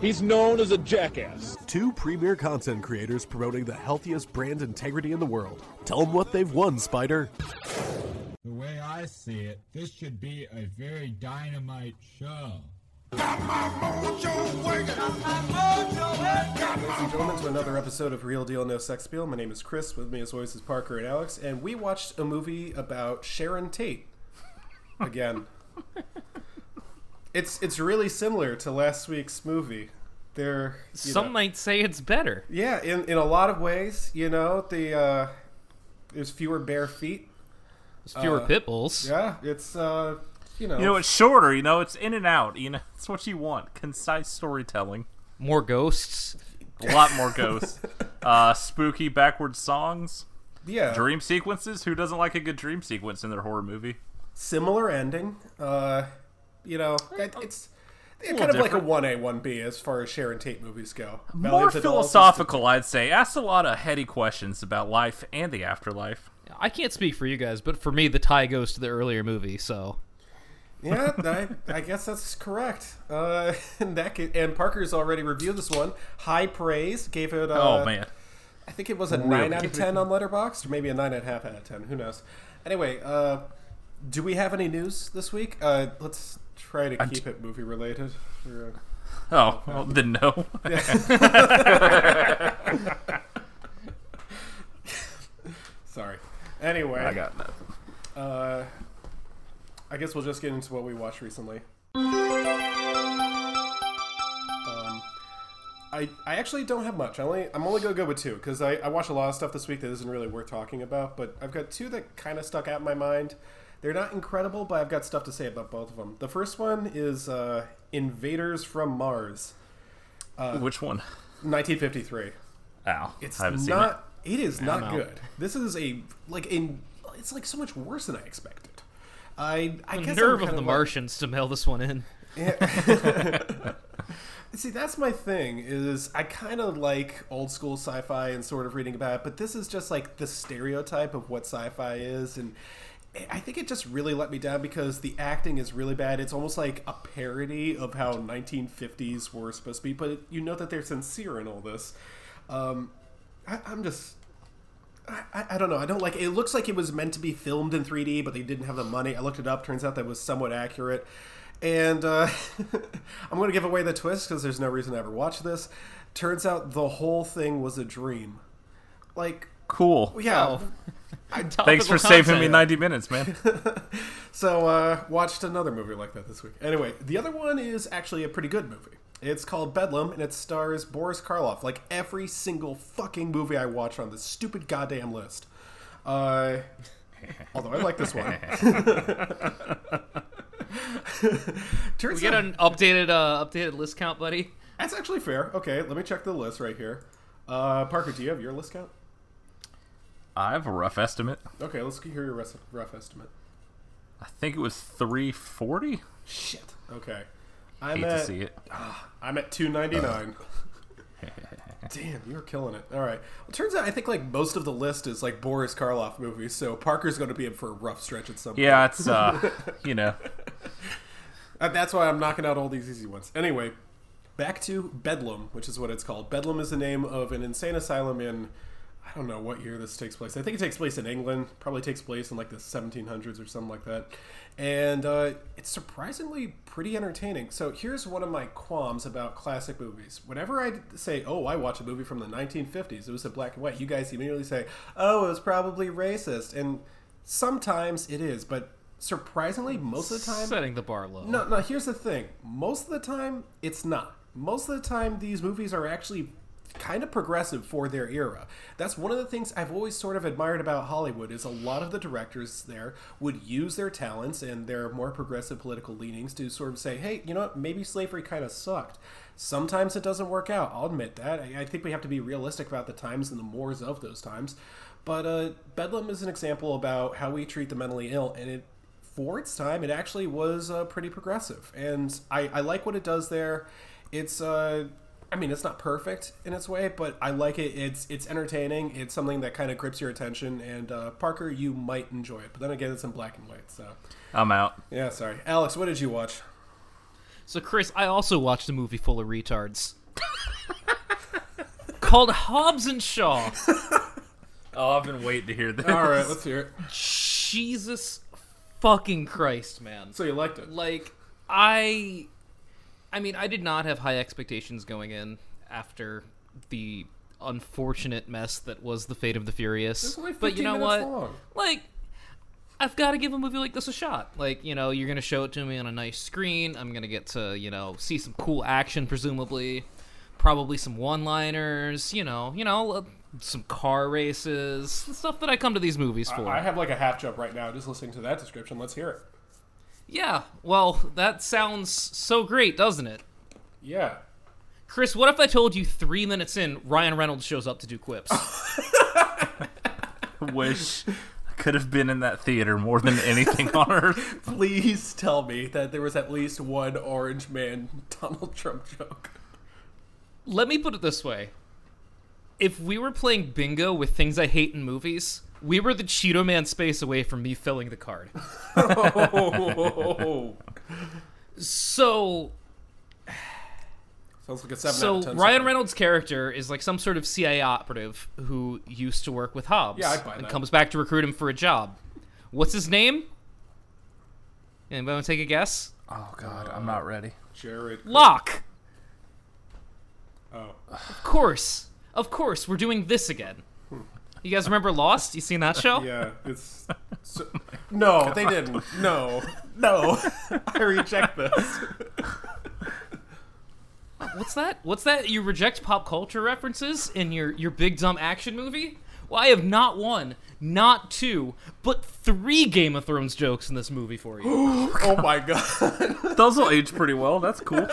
he's known as a jackass. two premier content creators promoting the healthiest brand integrity in the world. Tell them what they've won, Spider. The way I see it, this should be a very dynamite show. Ladies and gentlemen, to another episode of Real Deal No Sex Appeal. My name is Chris. With me, as always, is Parker and Alex, and we watched a movie about Sharon Tate. Again, it's it's really similar to last week's movie. There, you Some know- might say it's better. yeah, in in a lot of ways, you know, the uh, there's fewer bare feet. There's fewer Uh, pit bulls. Yeah, it's uh, you know, You know, it's shorter. You know, it's in and out. You know, it's what you want. Concise storytelling. More ghosts. A lot more ghosts. uh, spooky backwards songs. yeah, Dream sequences. Who doesn't like a good dream sequence in their horror movie? similar ending. Uh, you know, it, it's. It's little kind of like a one A one B as far as Sharon Tate movies go. More Valiant Adolescence- philosophical, I'd say. Asks a lot of heady questions about life and the afterlife. I can't speak for you guys, but for me, the tie goes to the earlier movie. So Yeah, I, I guess that's correct. Uh, and that ca- and Parker's already reviewed this one. High praise. Gave it. Uh, oh man, I think it was a nine out of ten on Letterboxd, or maybe a nine and a half out of ten. Who knows? Anyway, uh, do we have any news this week? Uh, let's try to I'm keep j- it movie related. Uh, oh well, then no. sorry. Anyway, I got nothing. Uh, I guess we'll just get into what we watched recently. Um, I I actually don't have much. I only I'm only gonna go with two because I I watched a lot of stuff this week that isn't really worth talking about. But I've got two that kind of stuck out in my mind. They're not incredible, but I've got stuff to say about both of them. The first one is uh, Invaders from Mars, Which one? 1953. Ow, It's I haven't seen not. it is not good. This is a like in. It's like so much worse than I expected. I I the guess nerve of kinda the like- Martians to mail this one in. See, that's my thing. Is I kind of like old school sci-fi and sort of reading about it, but this is just like the stereotype of what sci-fi is, and I think it just really let me down because the acting is really bad. It's almost like a parody of how 1950s were supposed to be, but you know that they're sincere in all this. Um, I, I'm just. I, I- I don't know. I don't like it. Looks like it was meant to be filmed in 3D, but they didn't have the money. I looked it up. Turns out that was somewhat accurate. And uh, I'm going to give away the twist because there's no reason to ever watch this. Turns out the whole thing was a dream. Like, Cool. yeah. Thanks Topical for saving me 90 minutes, man. So, uh, watched another movie like that this week. Anyway, the other one is actually a pretty good movie. It's called Bedlam, and it stars Boris Karloff, like every single fucking movie I watch on this stupid goddamn list. Uh, although I like this one. Turns We get out an updated uh, updated list count, buddy. that's actually fair. Okay, let me check the list right here. Uh, Parker, do you have your list count? I have a rough estimate. Okay, let's hear your rough, rough estimate. I think it was 340. Shit. Okay. I'm Hate at, to see it. I'm at 299. Damn, you're killing it. All right. Well, turns out I think like most of the list is like Boris Karloff movies, so Parker's going to be in for a rough stretch at some point. Yeah, it's uh, you know, Uh, That's why I'm knocking out all these easy ones. Anyway, back to Bedlam, which is what it's called. Bedlam is the name of an insane asylum in I don't know what year this takes place. I think it takes place in England. Probably takes place in like the 1700s or something like that. And uh, it's surprisingly pretty entertaining. So here's one of my qualms about classic movies. Whenever I say, "Oh, I watch a movie from the 1950s," it was in black and white. You guys immediately say, "Oh, it was probably racist," and sometimes it is, but surprisingly, most of the time, Setting the bar low. no, no. Here's the thing. Most of the time, it's not. Most of the time, these movies are actually kind of progressive for their era. That's one of the things I've always sort of admired about Hollywood is a lot of the directors there would use their talents and their more progressive political leanings to sort of say, hey, you know what, maybe slavery kind of sucked. Sometimes it doesn't work out. I'll admit that. I, I think we have to be realistic about the times and the mores of those times. But uh, Bedlam is an example about how we treat the mentally ill, and it for its time, it actually was uh, pretty progressive, and I, I like what it does there. It's uh, I mean, it's not perfect in its way, but I like it. It's it's entertaining. It's something that kind of grips your attention, and uh, Parker, you might enjoy it. But then again, it's in black and white, so I'm out. yeah. Sorry, Alex, what did you watch? So, Chris, I also watched a movie full of retards called Hobbs and Shaw. Oh, I've been waiting to hear this. All right, let's hear it. Jesus fucking Christ, man. So you liked it? Like, I. I mean, I did not have high expectations going in after the unfortunate mess that was the fate of the Furious. But you know what? long. Like, I've got to give a movie like this a shot. Like, you know, you're gonna show it to me on a nice screen. I'm gonna get to, you know, see some cool action, presumably, probably some one-liners. You know, you know, uh, some car races, stuff that I come to these movies for. I have like a half jump right now just listening to that description. Let's hear it. Yeah, well, that sounds so great, doesn't it? Yeah. Chris, what if I told you three minutes in, Ryan Reynolds shows up to do quips? Wish I could have been in that theater more than anything on earth. Please tell me that there was at least one Orange Man Donald Trump joke. Let me put it this way. If we were playing bingo with things I hate in movies, we were the Cheeto Man space away from me filling the card. So, sounds like a seven out so of ten. Ryan something. Reynolds' character is like some sort of CIA operative who used to work with Hobbs Yeah, I'd buy and that. comes back to recruit him for a job. What's his name? Anybody want to take a guess? Oh God, I'm not ready. Jared. Locke. Oh. Of course. Of course, we're doing this again. You guys remember Lost? You seen that show? Yeah, it's. So, no, they didn't. No, no. I reject this. What's that? What's that? You reject pop culture references in your your big dumb action movie? Well, I have not one, not two, but three Game of Thrones jokes in this movie for you. Oh my god. Those will age pretty well. That's cool.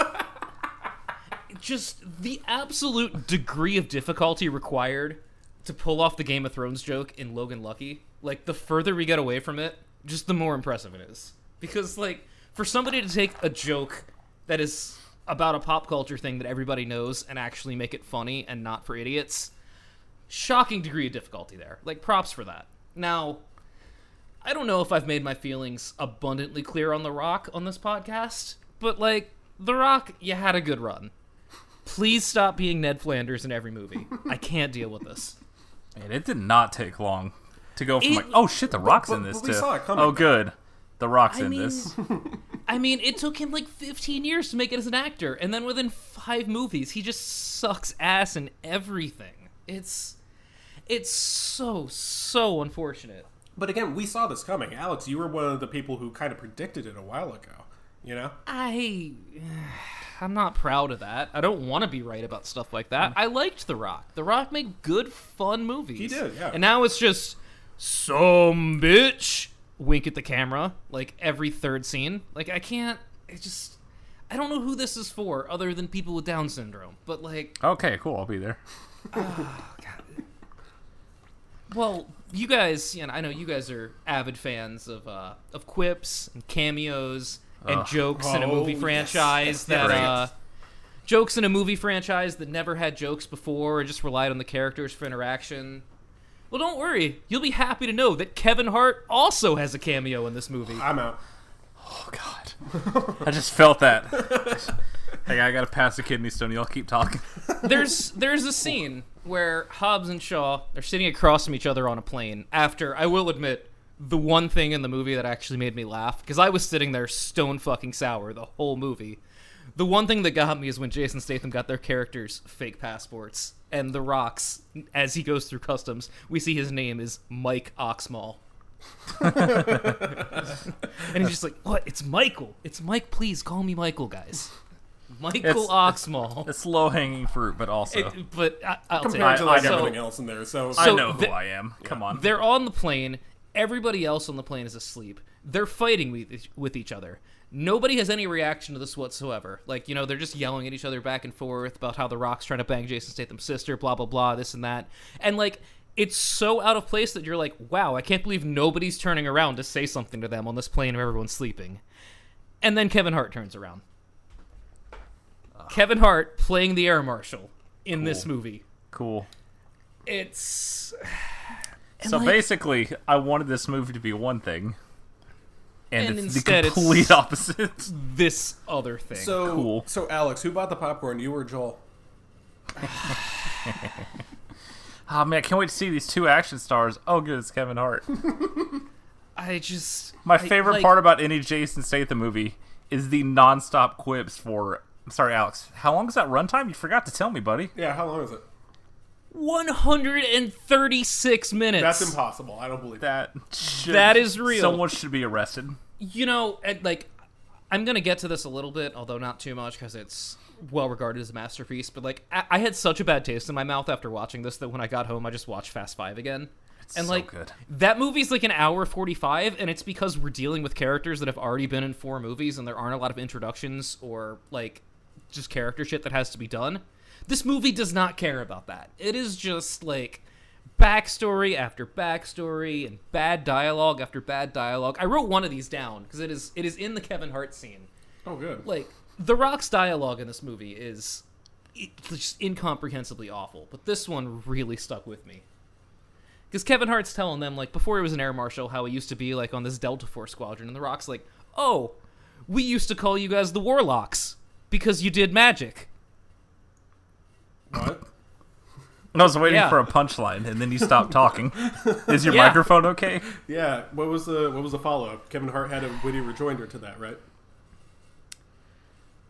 Just the absolute degree of difficulty required to pull off the Game of Thrones joke in Logan Lucky. Like the further we get away from it, just the more impressive it is. Because like for somebody to take a joke that is about a pop culture thing that everybody knows and actually make it funny and not for idiots, shocking degree of difficulty there. Like props for that. Now, I don't know if I've made my feelings abundantly clear on The Rock on this podcast, but like The Rock, you had a good run. Please stop being Ned Flanders in every movie. I can't deal with this. Man, it did not take long to go from It- like, oh shit, the Rock's but- in this but we too. saw it coming, oh, good, the Rock's I in mean, this. I mean, it took him like 15 years to make it as an actor, and then within five movies, he just sucks ass in everything. It's, it's so so unfortunate. But again, we saw this coming. Alex, you were one of the people who kind of predicted it a while ago. You know? I, I'm not proud of that. I don't want to be right about stuff like that. I liked The Rock. The Rock made good, fun movies. He did, yeah. And now it's just some bitch wink at the camera like every third scene. Like I can't. It just. I don't know who this is for other than people with Down syndrome. But like, Okay, cool. I'll be there. well, you guys, you know, I know you guys are avid fans of uh, of quips and cameos and jokes in a Oh, movie yes, franchise yes, that yes. uh, jokes in a movie franchise that never had jokes before and just relied on the characters for interaction. Well, don't worry. You'll be happy to know that Kevin Hart also has a cameo in this movie. I'm out. Oh God, I just felt that. hey, I gotta pass a kidney stone. Y'all keep talking. there's there's a scene where Hobbs and Shaw they're sitting across from each other on a plane after I will admit the one thing in the movie that actually made me laugh because I was sitting there stone fucking sour the whole movie. The one thing that got me is when Jason Statham got their characters fake passports and the rocks as he goes through customs we see his name is Mike Oxmall. and he's just like, "What? It's Michael. It's Mike. Please call me Michael, guys." Michael It's- Oxmall. It's low hanging fruit, but also It- but I, I'll take Compared it. to like So- everything else in there, so, I know who the- I am. Come on. They're on the plane. Everybody else on the plane is asleep. They're fighting with each, with each other. Nobody has any reaction to this whatsoever. Like, you know, they're just yelling at each other back and forth about how The Rock's trying to bang Jason Statham's sister, blah, blah, blah, this and that. And, like, it's so out of place that you're like, wow, I can't believe nobody's turning around to say something to them on this plane where everyone's sleeping. And then Kevin Hart turns around. Kevin Hart playing the air marshal in this movie. cool. It's. And, So like, basically, I wanted this movie to be one thing, and, And it's instead the it's- complete opposite. this other thing. so Cool. So Alex, who bought the popcorn? You or Joel? Oh man, I can't wait to see these two action stars. Oh, good, it's Kevin Hart. I just My I- favorite like, part about any Jason Statham movie is the non-stop quips for. I'm sorry, Alex. How long is that runtime? You forgot to tell me, buddy. Yeah, how long is it? 136 minutes. That's impossible. I don't believe that. That should, That is real. Someone should be arrested. You know, and, like I'm gonna get to this a little bit, although not too much because it's well regarded as a masterpiece. But like, I-, I had such a bad taste in my mouth after watching this that when I got home, I just watched Fast Five again. and so like good. that movie's like an hour 45 and it's because we're dealing with characters that have already been in four movies and there aren't a lot of introductions or like just character shit that has to be done this movie does not care about that. It is just like backstory after backstory and bad dialogue after bad dialogue. I wrote one of these down because it is it is in the kevin hart scene. Oh, good. like the rock's dialogue in this movie is just incomprehensibly awful but this one really stuck with me. Because kevin hart's telling them like before he was an air marshal how he used to be like on this delta force squadron and the rock's like oh we used to call you guys the warlocks because you did magic what? I was waiting Yeah. for a punchline, and then you stopped talking. Is your Yeah. microphone okay? Yeah. What was the what was the follow up? Kevin Hart had a witty rejoinder to that, right?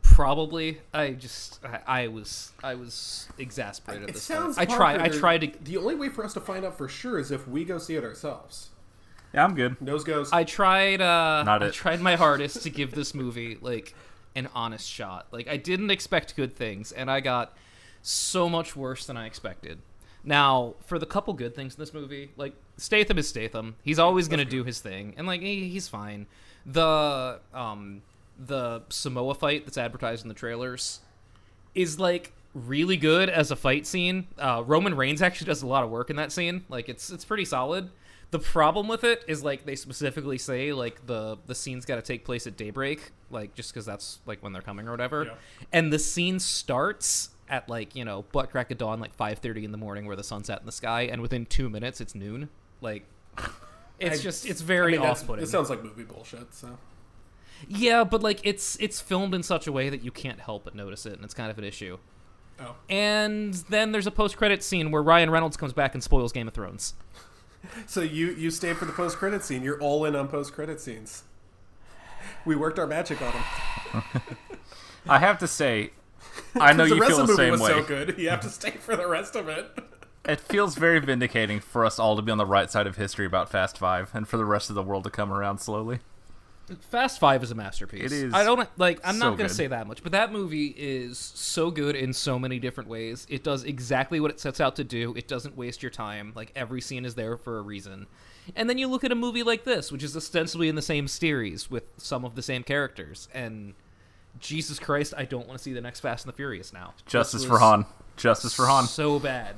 probably i just i, I was i was exasperated at It this sounds. point. i tried i hard. tried to The only way for us to find out for sure is if we go see it ourselves. Yeah, I'm good. Nose goes. I tried uh Not I tried my hardest to give this movie like an honest shot. Like I didn't expect good things and I got so much worse than I expected. Now, for the couple good things in this movie, like Statham is Statham. He's always going to do his thing and like he, he's fine. The um the Samoa fight that's advertised in the trailers is like really good as a fight scene. Uh, Roman Reigns actually does a lot of work in that scene. Like it's it's pretty solid. The problem with it is like they specifically say like the the scene's got to take place at daybreak, like just because that's like when they're coming or whatever. Yeah. And the scene starts at like you know butt crack of dawn, like five thirty in the morning, where the sun's set in the sky, and within two minutes it's noon. Like it's I- just it's I very mean, off-putting. It sounds like movie bullshit. So Yeah, but like it's it's filmed in such a way that you can't help but notice it, and it's kind of an issue. Oh. And then there's a post-credit scene where Ryan Reynolds comes back and spoils Game of Thrones. So you you stay for the post credit scene. You're all in on post credit scenes. We worked our magic on him. I have to say, I know the you rest feel of the the movie same was way. so good. You have to stay for the rest of it. It feels very vindicating for us all to be on the right side of history about Fast Five, and for the rest of the world to come around slowly. Fast Five is a masterpiece. It is I don't like. I'm so not gonna good. say that much, but that movie is so good in so many different ways. It does exactly what it sets out to do. It doesn't waste your time. Like every scene is there for a reason. And then you look at a movie like this, which is ostensibly in the same series with some of the same characters, and Jesus Christ, I don't want to see the next Fast and the Furious now. Justice for Han. Justice for Han. So bad.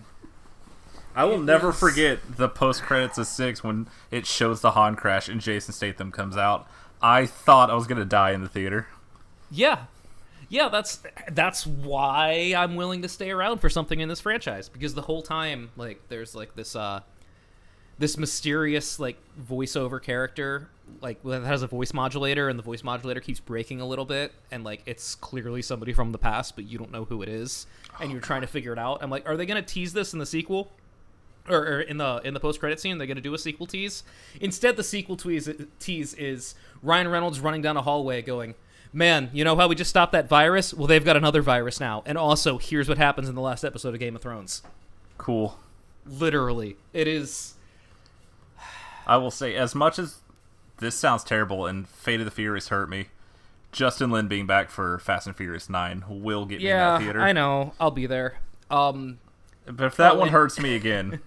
I will never is- forget the post credits of six when it shows the Han crash and Jason Statham comes out. I thought I was gonna die in the theater. Yeah. Yeah, that's that's why I'm willing to stay around for something in this franchise because the whole time like there's like this uh this mysterious like voiceover character like that has a voice modulator and the voice modulator keeps breaking a little bit and like it's clearly somebody from the past but you don't know who it is and you're trying to figure it out. I'm like are they going to tease this in the sequel? or, or in the in the post credit scene they're going to do a sequel tease. Instead, the sequel tease tease is Ryan Reynolds running down a hallway going, "Man, you know how we just stopped that virus? Well, they've got another virus now. And also, here's what happens in the last episode of Game of Thrones. Cool. Literally, it is I will say, as much as this sounds terrible and Fate of the Furious hurt me, Justin Lin being back for Fast and Furious Nine will get me in Yeah, that theater. I know. I'll be there. Um, But if that one and- hurts me again,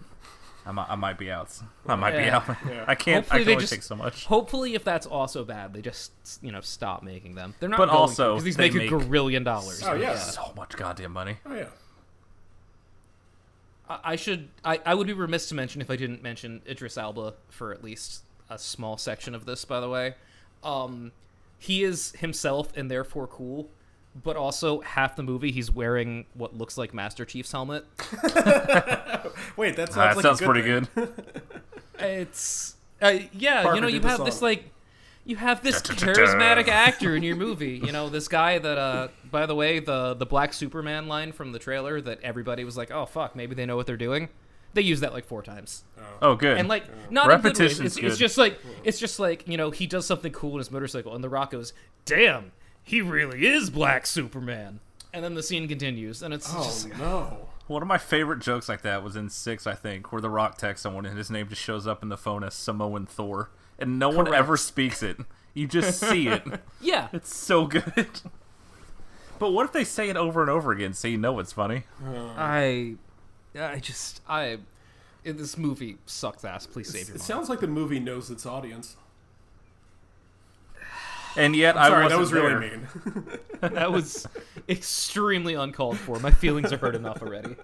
I might, I might be out. I might be Yeah. out. I can't. hopefully I can they only just take so much. hopefully if that's also bad, they just you know stop making them. They're not. But going also, because he's they making make- a grillion dollars. Oh, yeah. So much goddamn money. Oh yeah. I, I should. I, I would be remiss to mention if I didn't mention Idris Elba for at least a small section of this. By the way, um, he is himself and therefore cool. But also, half the movie he's wearing what looks like Master Chief's helmet. Wait, that sounds That like sounds a good pretty thing. good. It's uh, yeah, Parker you know, you the have this like you have this charismatic actor in your movie. You know, this guy that uh by the way, the the black Superman line from the trailer that everybody was like, "Oh fuck, maybe they know what they're doing." They use that like four times. Oh, good. And like not in good ways. Repetition's It's, it's just like it's just like, you know, he does something cool in his motorcycle and the rock goes, "Damn, he really is black Superman." And then the scene continues and it's Oh just no. One of my favorite jokes like that was in six, I think, where the Rock texts someone and his name just shows up in the phone as Samoan Thor, and no one ever speaks it. You just see it. yeah. It's so good. But what if they say it over and over again, so you know it's funny? I I just I this movie sucks ass. Please save your It money. sounds like the movie knows its audience. And yet, I Sorry, wasn't that was really there. mean. that was extremely uncalled for. My feelings are hurt enough already.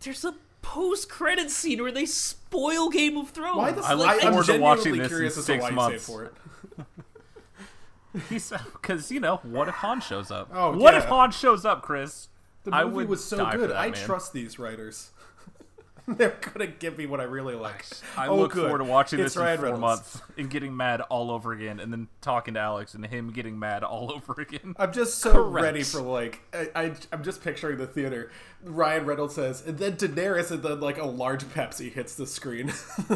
There's a post-credit scene where they spoil Game of Thrones. Why the I look like, forward I'm to watching this in curious as to six why you months. say for it. He's uh, because you know, what if Han shows up? Oh, what yeah. if Han shows up, Chris? The I movie would was so good. I man. trust these writers. They're gonna give me what I really like. I oh, look good. forward to watching It's this in four Reynolds. months and getting mad all over again, and then talking to Alex and him getting mad all over again. I'm just so Correct. ready for like I, I I'm just picturing the theater. Ryan Reynolds says, and then Daenerys, and then like a large Pepsi hits the screen.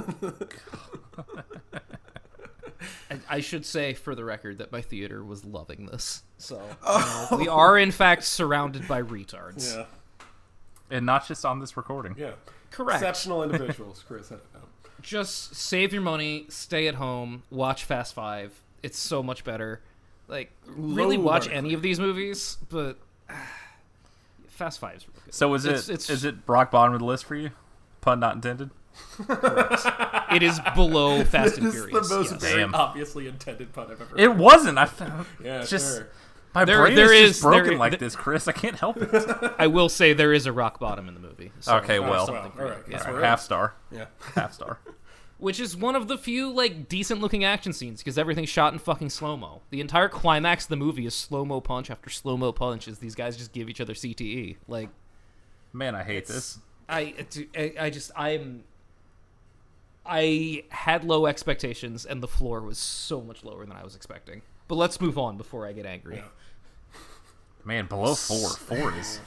I, I should say, for the record, that my theater was loving this. So you Oh. know, we are in fact surrounded by retards. yeah, And not just on this recording. yeah. Correct. Exceptional individuals, Chris. I don't know. Just save your money, stay at home, watch Fast Five. It's so much better. Like really Low watch any of these movies, but Fast Five is really good. So is it It's- it's- is it rock bottom of the list for you? Pun not intended. It is below Fast and is Furious. the most yes. very Damn. obviously intended pun I've ever. It wasn't. I found yeah, just sure. My There- brain there is, is- just broken there- like th- this, Chris. I can't help it. I will say there is a rock bottom in the movie. So, okay, well, well, all right, guess All half star, Yeah. half star. which is one of the few like decent looking action scenes because everything's shot in fucking slow mo. The entire climax of the movie is slow mo punch after slow mo punch as these guys just give each other CTE. Like Man, I hate this. I, I, I just I'm. I had low expectations, and the floor was so much lower than I was expecting. But let's move on before I get angry. Man, below four. Four is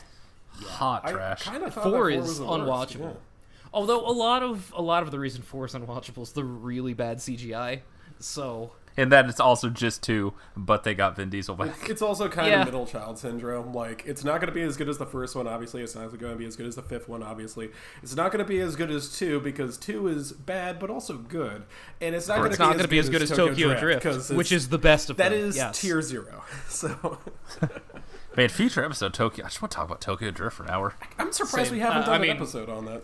hot I trash. kind of thought Four that is was the worst, unwatchable. yeah. Although a lot of a lot of the reason four is unwatchable is the really bad CGI. So and that it's also just two, but they got Vin Diesel back. It's also kind Yeah. of middle child syndrome. Like, it's not going to be as good as the first one, obviously. It's not going to be as good as the fifth one, obviously. It's not going to be as good as two because two is bad but also good, and it's not going to be, be as good as Tokyo Drift, which is the best of that them. is yes. tier zero. So Man, future episode Tokyo. I just want to talk about Tokyo Drift for an hour. I'm surprised Same. we haven't Uh, done I an mean- episode on that.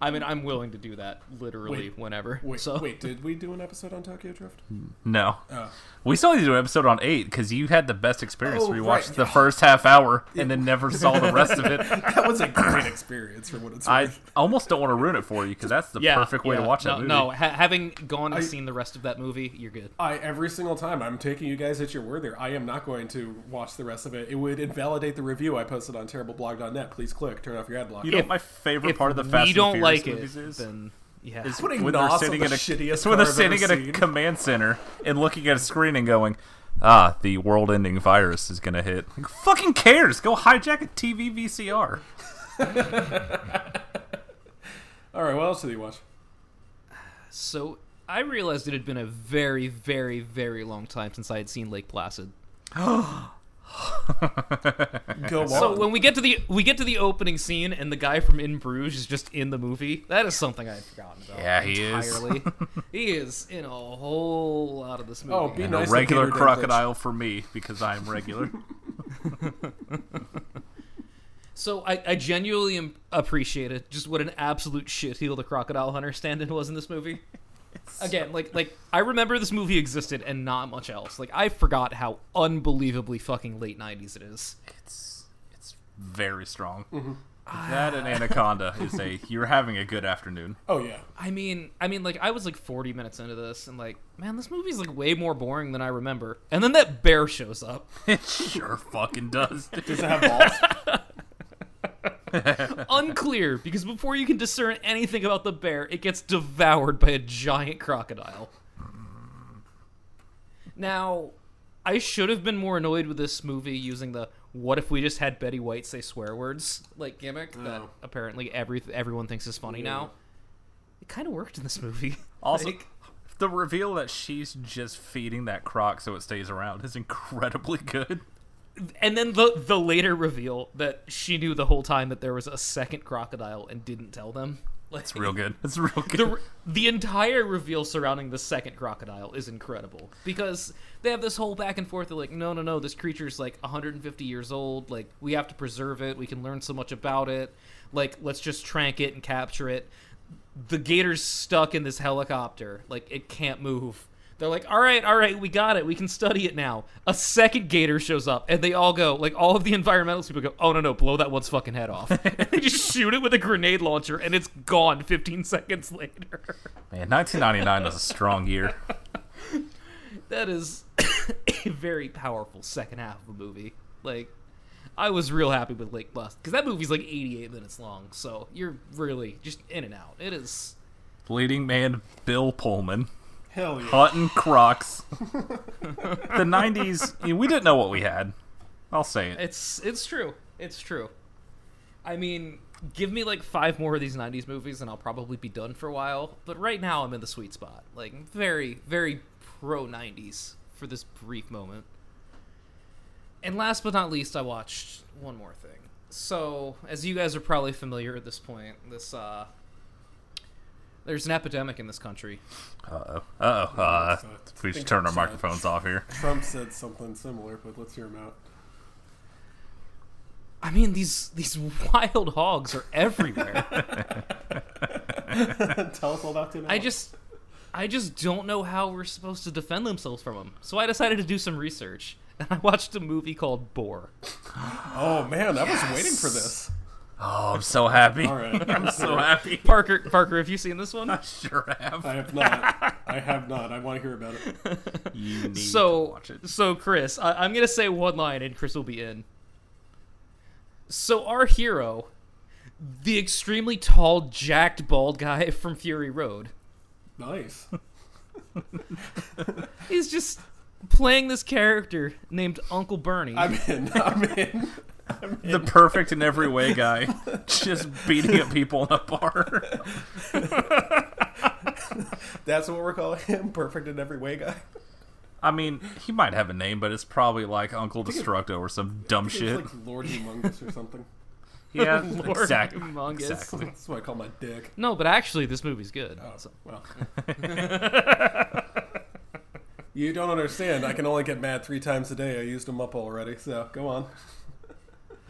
I mean, I'm willing to do that literally Wait, whenever. Wait, so wait, did we do an episode on Tokyo Drift? Hmm. No, Oh. we still need to do an episode on eight because you had the best experience. Oh, where you watched right. the first half hour and then never saw the rest of it. That was a great experience for what it's worth. I worth. almost don't want to ruin it for you because that's the yeah, perfect way yeah. to watch no, that movie. No, ha- having gone and I- seen the rest of that movie, you're good. I every single time I'm taking you guys at your word there. I am not going to watch the rest of it. It would invalidate the review I posted on terribleblog.net. Please click, turn off your ad block. You know what my favorite part of the Fast and don't Furious like it, movies is? then yeah. is Putting when they're Nos on sitting the in a shittiest it's when they're sitting ever in a command center and looking at a screen and going, "Ah, the world-ending virus is gonna hit." Like, fucking cares? Go hijack a TV VCR. All right, what else did you watch? So I realized it had been a very, very, very long time since I had seen Lake Placid. Go on. So when we get to the we get to the opening scene and the guy from In Bruges is just in the movie, that is something I had forgotten about. Yeah, he is. he is in a whole lot of this oh, movie. Oh, be And nice a to regular Peter Dinklage. crocodile for me because I'm regular. So I, I genuinely am- appreciated just what an absolute shitheel the crocodile hunter stand-in was in this movie. Again, like like I remember this movie existed and not much else. Like I forgot how unbelievably fucking late '90s it is. It's it's very strong. Mm-hmm. That and Anaconda is a you're having a good afternoon. Oh yeah. I mean, I mean, like I was like 40 minutes into this, and like, man, this movie's like way more boring than I remember. And then that bear shows up. It sure fucking does. Does it have balls? Unclear, because before you can discern anything about the bear, it gets devoured by a giant crocodile. Now, I should have been more annoyed with this movie using the "What if we just had Betty White say swear words" like gimmick that Oh. apparently every everyone thinks is funny now. It kind of worked in this movie. Also, Like, the reveal that she's just feeding that croc so it stays around is incredibly good. And then the the later reveal that she knew the whole time that there was a second crocodile and didn't tell them. Like, It's real good. It's real good. the the entire reveal surrounding the second crocodile is incredible because they have this whole back and forth. They're like, no, no, no, this creature's like 150 years old. Like, we have to preserve it. We can learn so much about it. Like, let's just trank it and capture it. The gator's stuck in this helicopter. Like, it can't move. They're like, all right, all right, we got it. We can study it now. A second gator shows up, and they all go, like, all of the environmentalist people go, oh, no, no, blow that one's fucking head off. and they just shoot it with a grenade launcher, and it's gone 15 seconds later. Man, 1999 was a strong year. that is a very powerful second half of a movie. Like, I was real happy with Lake Bust because that movie's like 88 minutes long, so you're really just in and out. It is. Leading man Bill Pullman. Hell yeah. Hunting crocs. the 90s, you know, we didn't know what we had. I'll say it. It's it's true. It's true. I mean, give me like five more of these 90s movies and I'll probably be done for a while. But right now I'm in the sweet spot. Like very very pro 90s for this brief moment. And last but not least, I watched one more thing. So, as you guys are probably familiar at this point, this uh there's an epidemic in this country. Uh-oh. Uh-oh. Uh, we should turn our microphones off here. Trump said something similar, but let's hear him out. I mean, these these wild hogs are everywhere. Tell us all about it. I just I just don't know how we're supposed to defend themselves from them. So I decided to do some research. And I watched a movie called Boar. Oh man, I was waiting for this. Oh, I'm so happy. All right. I'm so happy. Parker Parker, have you seen this one? Sure have. I have not. I have not. I want to hear about it. You need to So watch it. so Chris, I, I'm gonna say one line and Chris will be in. So our hero, the extremely tall, jacked, bald guy from Fury Road, Nice. He's just playing this character named Uncle Bernie. I'm in. I'm in. The perfect in every way guy. Just beating up people in a bar. That's what we're calling him. Perfect in every way, guy. I mean, he might have a name, but it's probably like Uncle Destructo or some dumb He's shit. like Lord Humongous or something. Yeah, Lord exactly. Humongous. Exactly. That's what I call my dick. No, but actually, this movie's good. Oh, So- well. you don't understand. I can only get mad three times a day. I used them up already. So go on.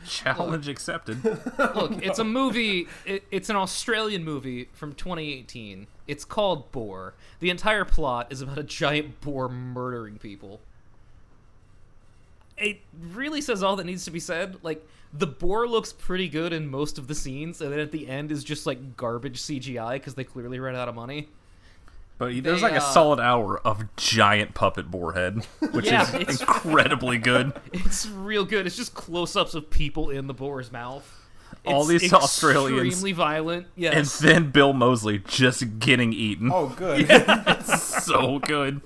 Challenge accepted. Look, it's a movie. It, it's an Australian movie from 2018. It's called Boar. The entire plot is about a giant boar murdering people. It really says all that needs to be said. Like the boar looks pretty good in most of the scenes, and then at the end is just like garbage CGI because they clearly ran out of money. But there's They, like a uh, solid hour of giant puppet boarhead, which Yeah, is it's- incredibly good. It's real good. It's just close-ups of people in the boar's mouth. All It's these Australians- extremely violent. Yes. And then Bill Moseley just getting eaten. Oh, good. It's so good.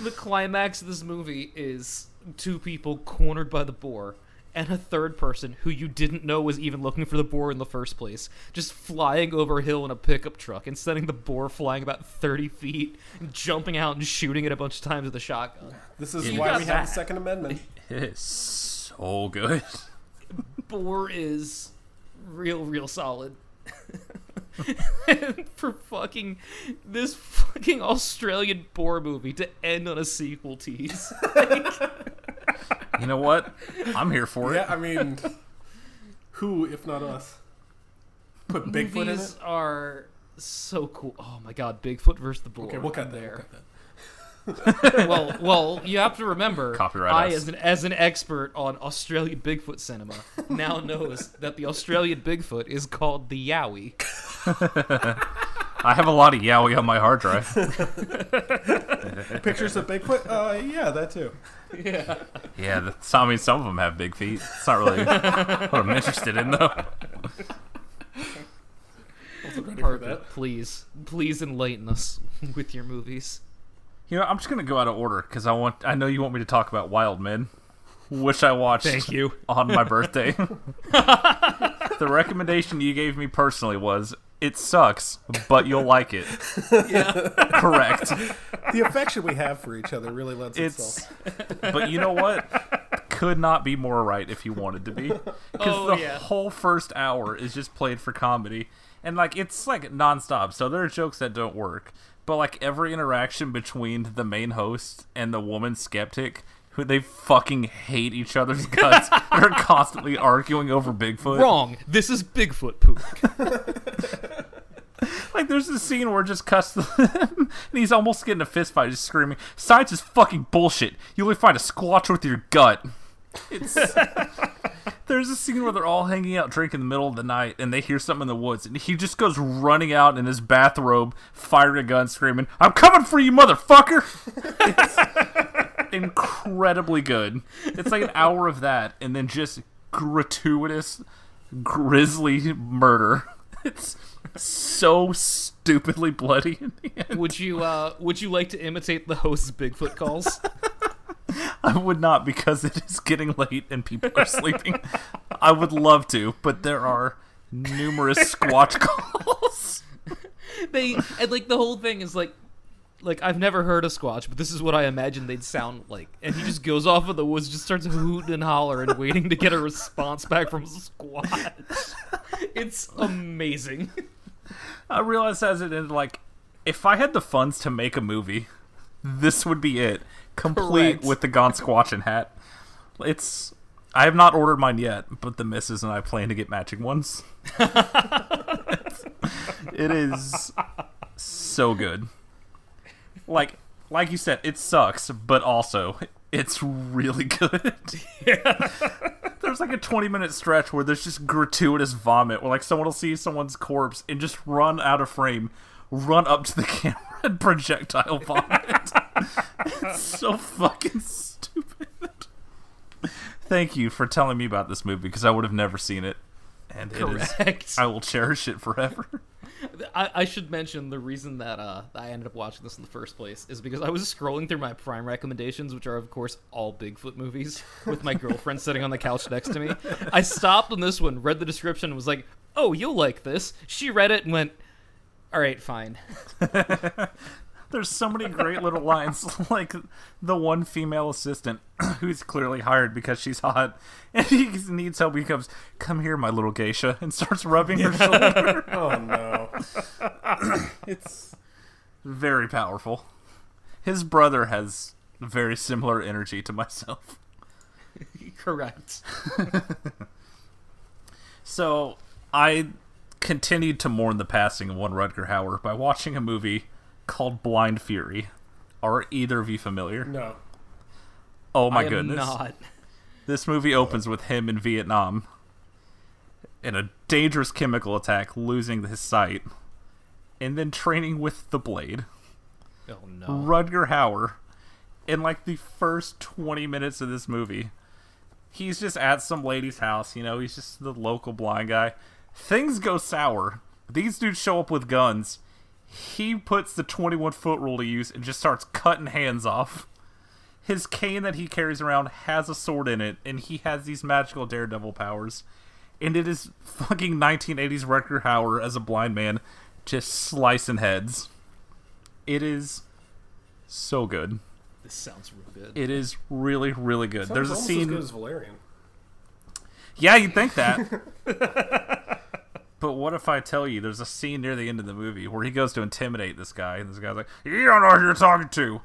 the climax of this movie is two people cornered by the boar and a third person who you didn't know was even looking for the boar in the first place, just flying over a hill in a pickup truck and sending the boar flying about 30 feet, and jumping out and shooting it a bunch of times with a shotgun. This is You why got we have the Second Amendment. It is so good. Boar is real, real solid. for fucking this fucking Australian boar movie to end on a sequel tease. You know what? I'm here for it. Yeah. I mean, who if not us? Put Bigfoot in it. Movies are so cool. Oh my god, Bigfoot versus the boar. Okay, we'll cut that. there. We'll cut that. well, well, you have to remember, Copyright I, us. as an as an expert on Australian Bigfoot cinema, now knows that the Australian Bigfoot is called the Yowie. I have a lot of Yowie on my hard drive. Pictures of Bigfoot? Uh, yeah, that too. Yeah, Yeah, the, I mean, some of them have big feet. It's not really what I'm interested in, though. Also ready for Parker, that. please, please enlighten us with your movies. You know, I'm just gonna go out of order because I want. I know you want me to talk about Wild Men, which I watched. Thank you. On my birthday. the recommendation you gave me personally was it sucks, but you'll like it. Yeah. Correct. The affection we have for each other really lends It's. itself. But you know what? Could not be more right if you wanted to be. Because Oh, the yeah. whole first hour is just played for comedy. And, like, it's, like, nonstop. So there are jokes that don't work. But, like, every interaction between the main host and the woman skeptic, who they fucking hate each other's guts, they're constantly arguing over Bigfoot. Wrong. This is Bigfoot poop. Like, there's this scene where it just cuts them, and he's almost getting a fist fight, just screaming, "Science is fucking bullshit. You only find a squatch with your gut." It's there's a scene where they're all hanging out drinking in the middle of the night, and they hear something in the woods, and he just goes running out in his bathrobe, firing a gun, screaming, "I'm coming for you, motherfucker!" Incredibly good. It's like an hour of that, and then just gratuitous, grisly murder. It's so stupidly bloody in the end. would you uh would you like to imitate the host's Bigfoot calls? I would not because it is getting late and people are sleeping. I would love to, but there are numerous squatch calls. they and like the whole thing is like like I've never heard a squatch, but this is what I imagine they'd sound like. And he just goes off of the woods, just starts hooting and hollering, waiting to get a response back from squatch. It's amazing. I realize as it ended, like, if I had the funds to make a movie, this would be it. Complete Correct. with the Gone Squatchin' hat. It's. I have not ordered mine yet, but the missus and I plan to get matching ones. it is so good. Like, like you said, it sucks, but also it's really good. There's like a 20 minute stretch where there's just gratuitous vomit, where like someone will see someone's corpse and just run out of frame, run up to the camera and projectile vomit. it's so fucking stupid. Thank you for telling me about this movie because I would have never seen it, and it is. Correct. I will cherish it forever. I, I should mention the reason that uh, I ended up watching this in the first place is because I was scrolling through my Prime recommendations, which are of course all Bigfoot movies, with my girlfriend sitting on the couch next to me. I stopped on this one, read the description, and was like, "Oh, you'll like this." She read it and went, "All right, fine." There's so many great little lines, like the one female assistant who's clearly hired because she's hot, and he needs help. He comes, "Come here, my little geisha," and starts rubbing her shoulder. Oh no. it's very powerful. His brother has very similar energy to myself. Correct. So I continued to mourn the passing of one Rutger Hauer by watching a movie called Blind Fury. Are either of you familiar? No. Oh my goodness. not. This movie opens with him in Vietnam in a dangerous chemical attack, losing his sight, and then training with the blade. Oh no. Rutger Hauer, in like the first 20 minutes of this movie, he's just at some lady's house. You know, he's just the local blind guy. Things go sour. These dudes show up with guns. He puts the 21 foot rule to use and just starts cutting hands off. his cane that he carries around has a sword in it, and he has these magical daredevil powers. And it is fucking 1980s Rutger Hauer as a blind man, just slicing heads. It is so good. This sounds real good. It is really, really good. Sounds There's a scene. as good as Valerian. Yeah, you'd think that. but what if I tell you there's a scene near the end of the movie where he goes to intimidate this guy, and this guy's like, You don't know who you're talking to.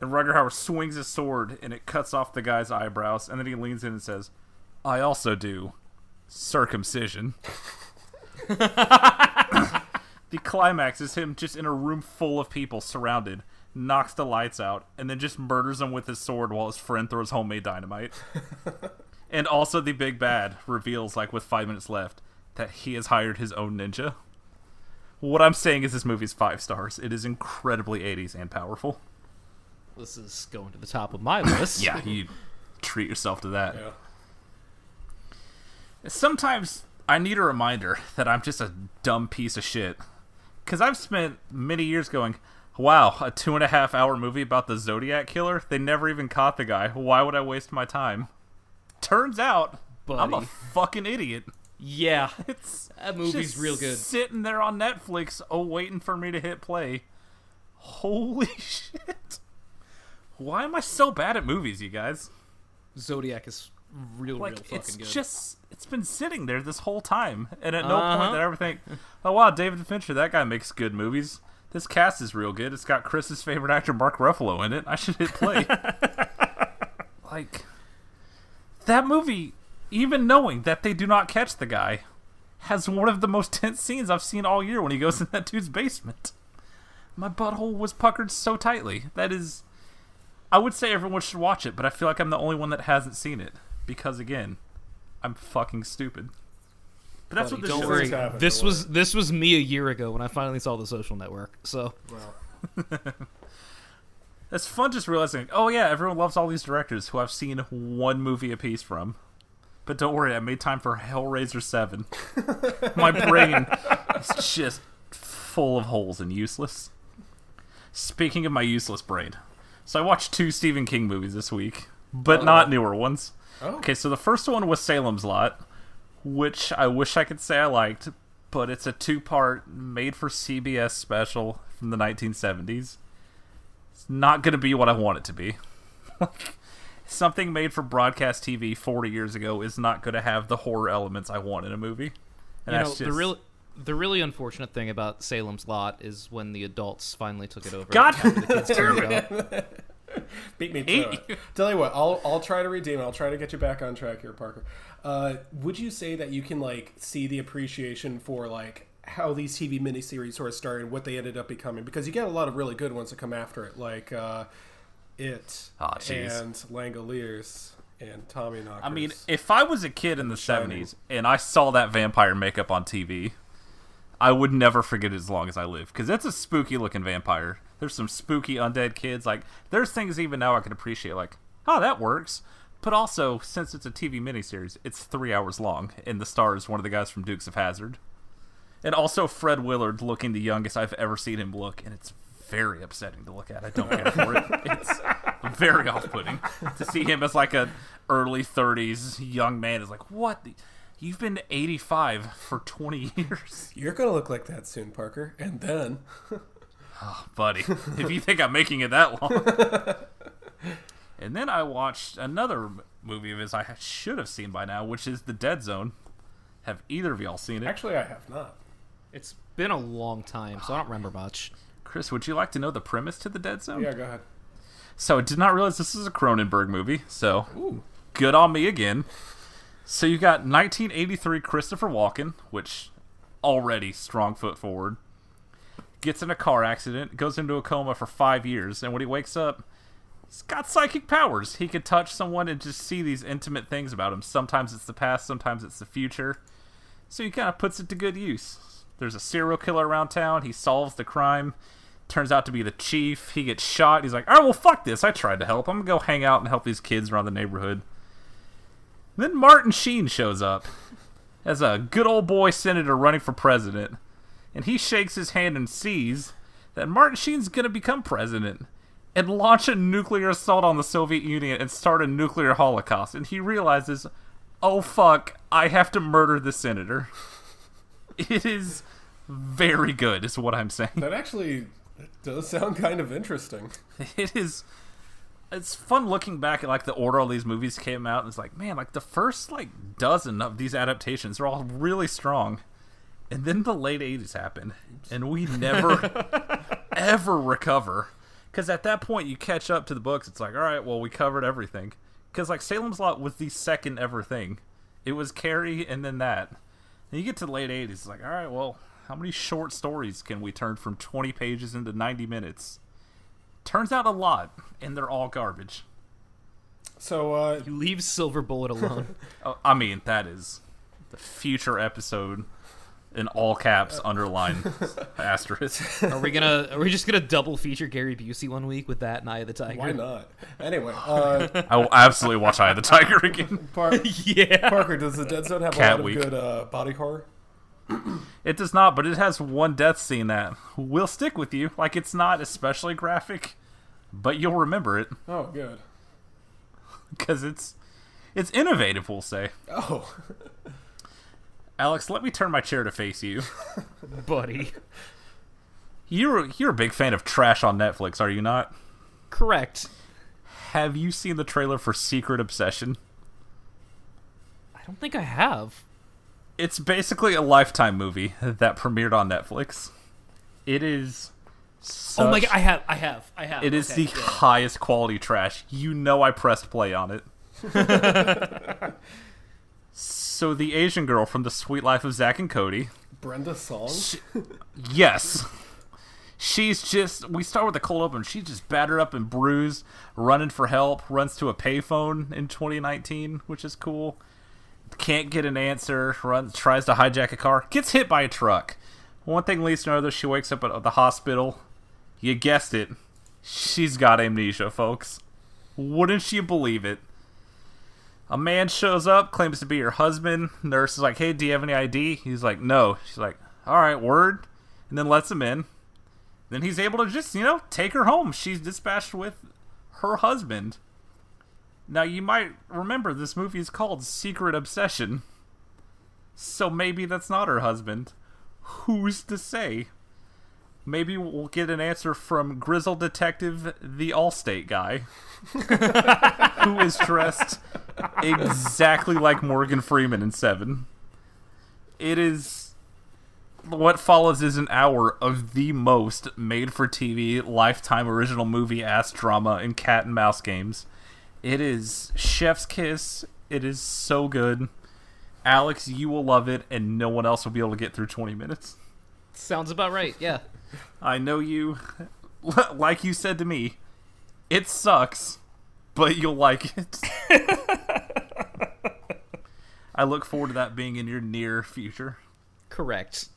And Rutger Hauer swings his sword, and it cuts off the guy's eyebrows, and then he leans in and says, I also do circumcision. the climax is him just in a room full of people surrounded, knocks the lights out, and then just murders them with his sword while his friend throws homemade dynamite. And also, the big bad reveals, like with five minutes left, that he has hired his own ninja. What I'm saying is, this movie's five stars. It is incredibly 80s and powerful. This is going to the top of my list. Yeah, you treat yourself to that. Yeah. Sometimes I need a reminder that I'm just a dumb piece of shit. Because I've spent many years going, wow, a two and a half hour movie about the Zodiac Killer? They never even caught the guy. Why would I waste my time? Turns out, I'm a fucking idiot. Yeah. It's That movie's real good. Sitting there on Netflix, oh, waiting for me to hit play. Holy shit! Why am I so bad at movies, you guys? Zodiac is real, Like, real fucking it's good. just it's been sitting there this whole time, and at no Uh-huh. point did I ever think, "Oh wow, David Fincher, that guy makes good movies. This cast is real good. It's got Chris's favorite actor, Mark Ruffalo, in it. I should hit play." like that movie, even knowing that they do not catch the guy, has one of the most tense scenes I've seen all year when he goes in that dude's basement. My butthole was puckered so tightly. That is, I would say everyone should watch it, but I feel like I'm the only one that hasn't seen it because again, I'm fucking stupid. But that's Buddy, what this don't show worry. is. happen, This don't was this was me a year ago when I finally saw The Social Network. So It's fun just realizing, oh yeah, everyone loves all these directors who I've seen one movie apiece from. But don't worry, I made time for Hellraiser 7. My brain is just full of holes and useless. Speaking of my useless brain, so I watched two Stephen King movies this week, but oh. not newer ones. Oh. Okay, so the first one was Salem's Lot, which I wish I could say I liked, but it's a two part made for CBS special from the 1970s. It's not going to be what I want it to be. Something made for broadcast TV 40 years ago is not going to have the horror elements I want in a movie. And you know that's the just- real the really unfortunate thing about Salem's Lot is when the adults finally took it over. God after the kids turned out. Beat me to it. Tell you what, I'll I'll try to redeem. it. I'll try to get you back on track here, Parker. Uh, would you say that you can like see the appreciation for like how these TV miniseries sort of started, what they ended up becoming? Because you get a lot of really good ones that come after it, like uh, it jeez. and Langoliers and Tommy Knockers. I mean, if I was a kid in the Shining. 70s and I saw that vampire makeup on TV, I would never forget it as long as I live because it's a spooky looking vampire. There's some spooky undead kids. Like, there's things even now I can appreciate, like, oh, that works. But also, since it's a TV miniseries, it's three hours long, and the star is one of the guys from Dukes of Hazzard. And also Fred Willard looking the youngest I've ever seen him look, and it's very upsetting to look at. I don't care for it. It's very off-putting to see him as like a early 30s young man. Is like, what? The- You've been 85 for 20 years, you're gonna look like that soon, Parker. And then Oh, buddy. if you think I'm making it that long. and then I watched another movie of his I should have seen by now, which is The Dead Zone. Have either of y'all seen it? actually, I have not. It's been a long time, so I don't remember much. Chris, would you like to know the premise to The Dead Zone? Yeah, go ahead. So I did not realize this is a Cronenberg movie. So good on me again. So you got 1983 Christopher Walken, which already strong foot forward. Gets in a car accident, goes into a coma for five years, and when he wakes up, he's got psychic powers. He could touch someone and just see these intimate things about him. Sometimes it's the past, sometimes it's the future. So he kind of puts it to good use. There's a serial killer around town. He solves the crime. Turns out to be the chief. He gets shot. He's like, right, well, fuck this. I tried to help. I'm to go hang out and help these kids around the neighborhood. Then Martin Sheen shows up as a good old boy senator running for president. And he shakes his hand and sees that Martin Sheen's going to become president. and launch a nuclear assault on the Soviet Union and start a nuclear holocaust. And he realizes, oh fuck, I have to murder the senator. It is very good, is what I'm saying. That actually does sound kind of interesting. It is. It's fun looking back at like the order all these movies came out, and it's like, man, like the first like dozen of these adaptations are all really strong, and then the late '80s happened, and we never ever recover. Because at that point, you catch up to the books. It's like, all right, well, we covered everything. Because like Salem's Lot was the second ever thing. It was Carrie, and then that. And you get to the late '80s, it's like, all right, well, how many short stories can we turn from 20 pages into 90 minutes? Turns out a lot, and they're all garbage. So, uh, You leave Silver Bullet alone. Oh, I mean, that is the future episode in all caps, underline asterisk. are we gonna? Are we just gonna double feature Gary Busey one week with that and Eye of the Tiger? why not? Anyway, uh, I will absolutely watch Eye of the Tiger again. Par- yeah. Parker, does the Dead Zone have Cat a lot of Week. good uh, body horror? It does not, but it has one death scene that will stick with you. Like, it's not especially graphic, but you'll remember it Oh, good. because it's it's innovative. We'll say. Oh, Alex, let me turn my chair to face you. buddy. You're you're a big fan of trash on Netflix, are you not? Correct. Have you seen the trailer for Secret Obsession? I don't think I have. It's basically a Lifetime movie that premiered on Netflix. It is. Such, oh my god, I have. I have. I have. It is Okay, the good. highest quality trash. You know I pressed play on it. so the Asian girl from The Suite Life of Zack and Cody. Brenda Song? Yes. She's just we start with the cold open. She's just battered up and bruised, running for help, runs to a payphone in 2019, which is cool. Can't get an answer, runs tries to hijack a car, gets hit by a truck. One thing leads to another, she wakes up at the hospital. You guessed it. She's got amnesia, folks. Wouldn't you believe it? A man shows up, claims to be her husband. Nurse is like, "Hey, do you have any ID?" He's like, "No." She's like, "All right, word," and then lets him in. Then he's able to just, you know, take her home. She's dispatched with her husband. Now you might remember this movie is called Secret Obsession. So maybe that's not her husband. Who's to say? Maybe we'll get an answer from Grizzle Detective, the Allstate guy, who is dressed exactly like Morgan Freeman in Seven. It is. What follows is an hour of the most made for TV, lifetime original movie ass drama in cat and mouse games. It is Chef's Kiss. It is so good. Alex, you will love it, and no one else will be able to get through 20 minutes. Sounds about right. Yeah. I know you. Like you said to me, it sucks, but you'll like it. I look forward to that being in your near future. Correct.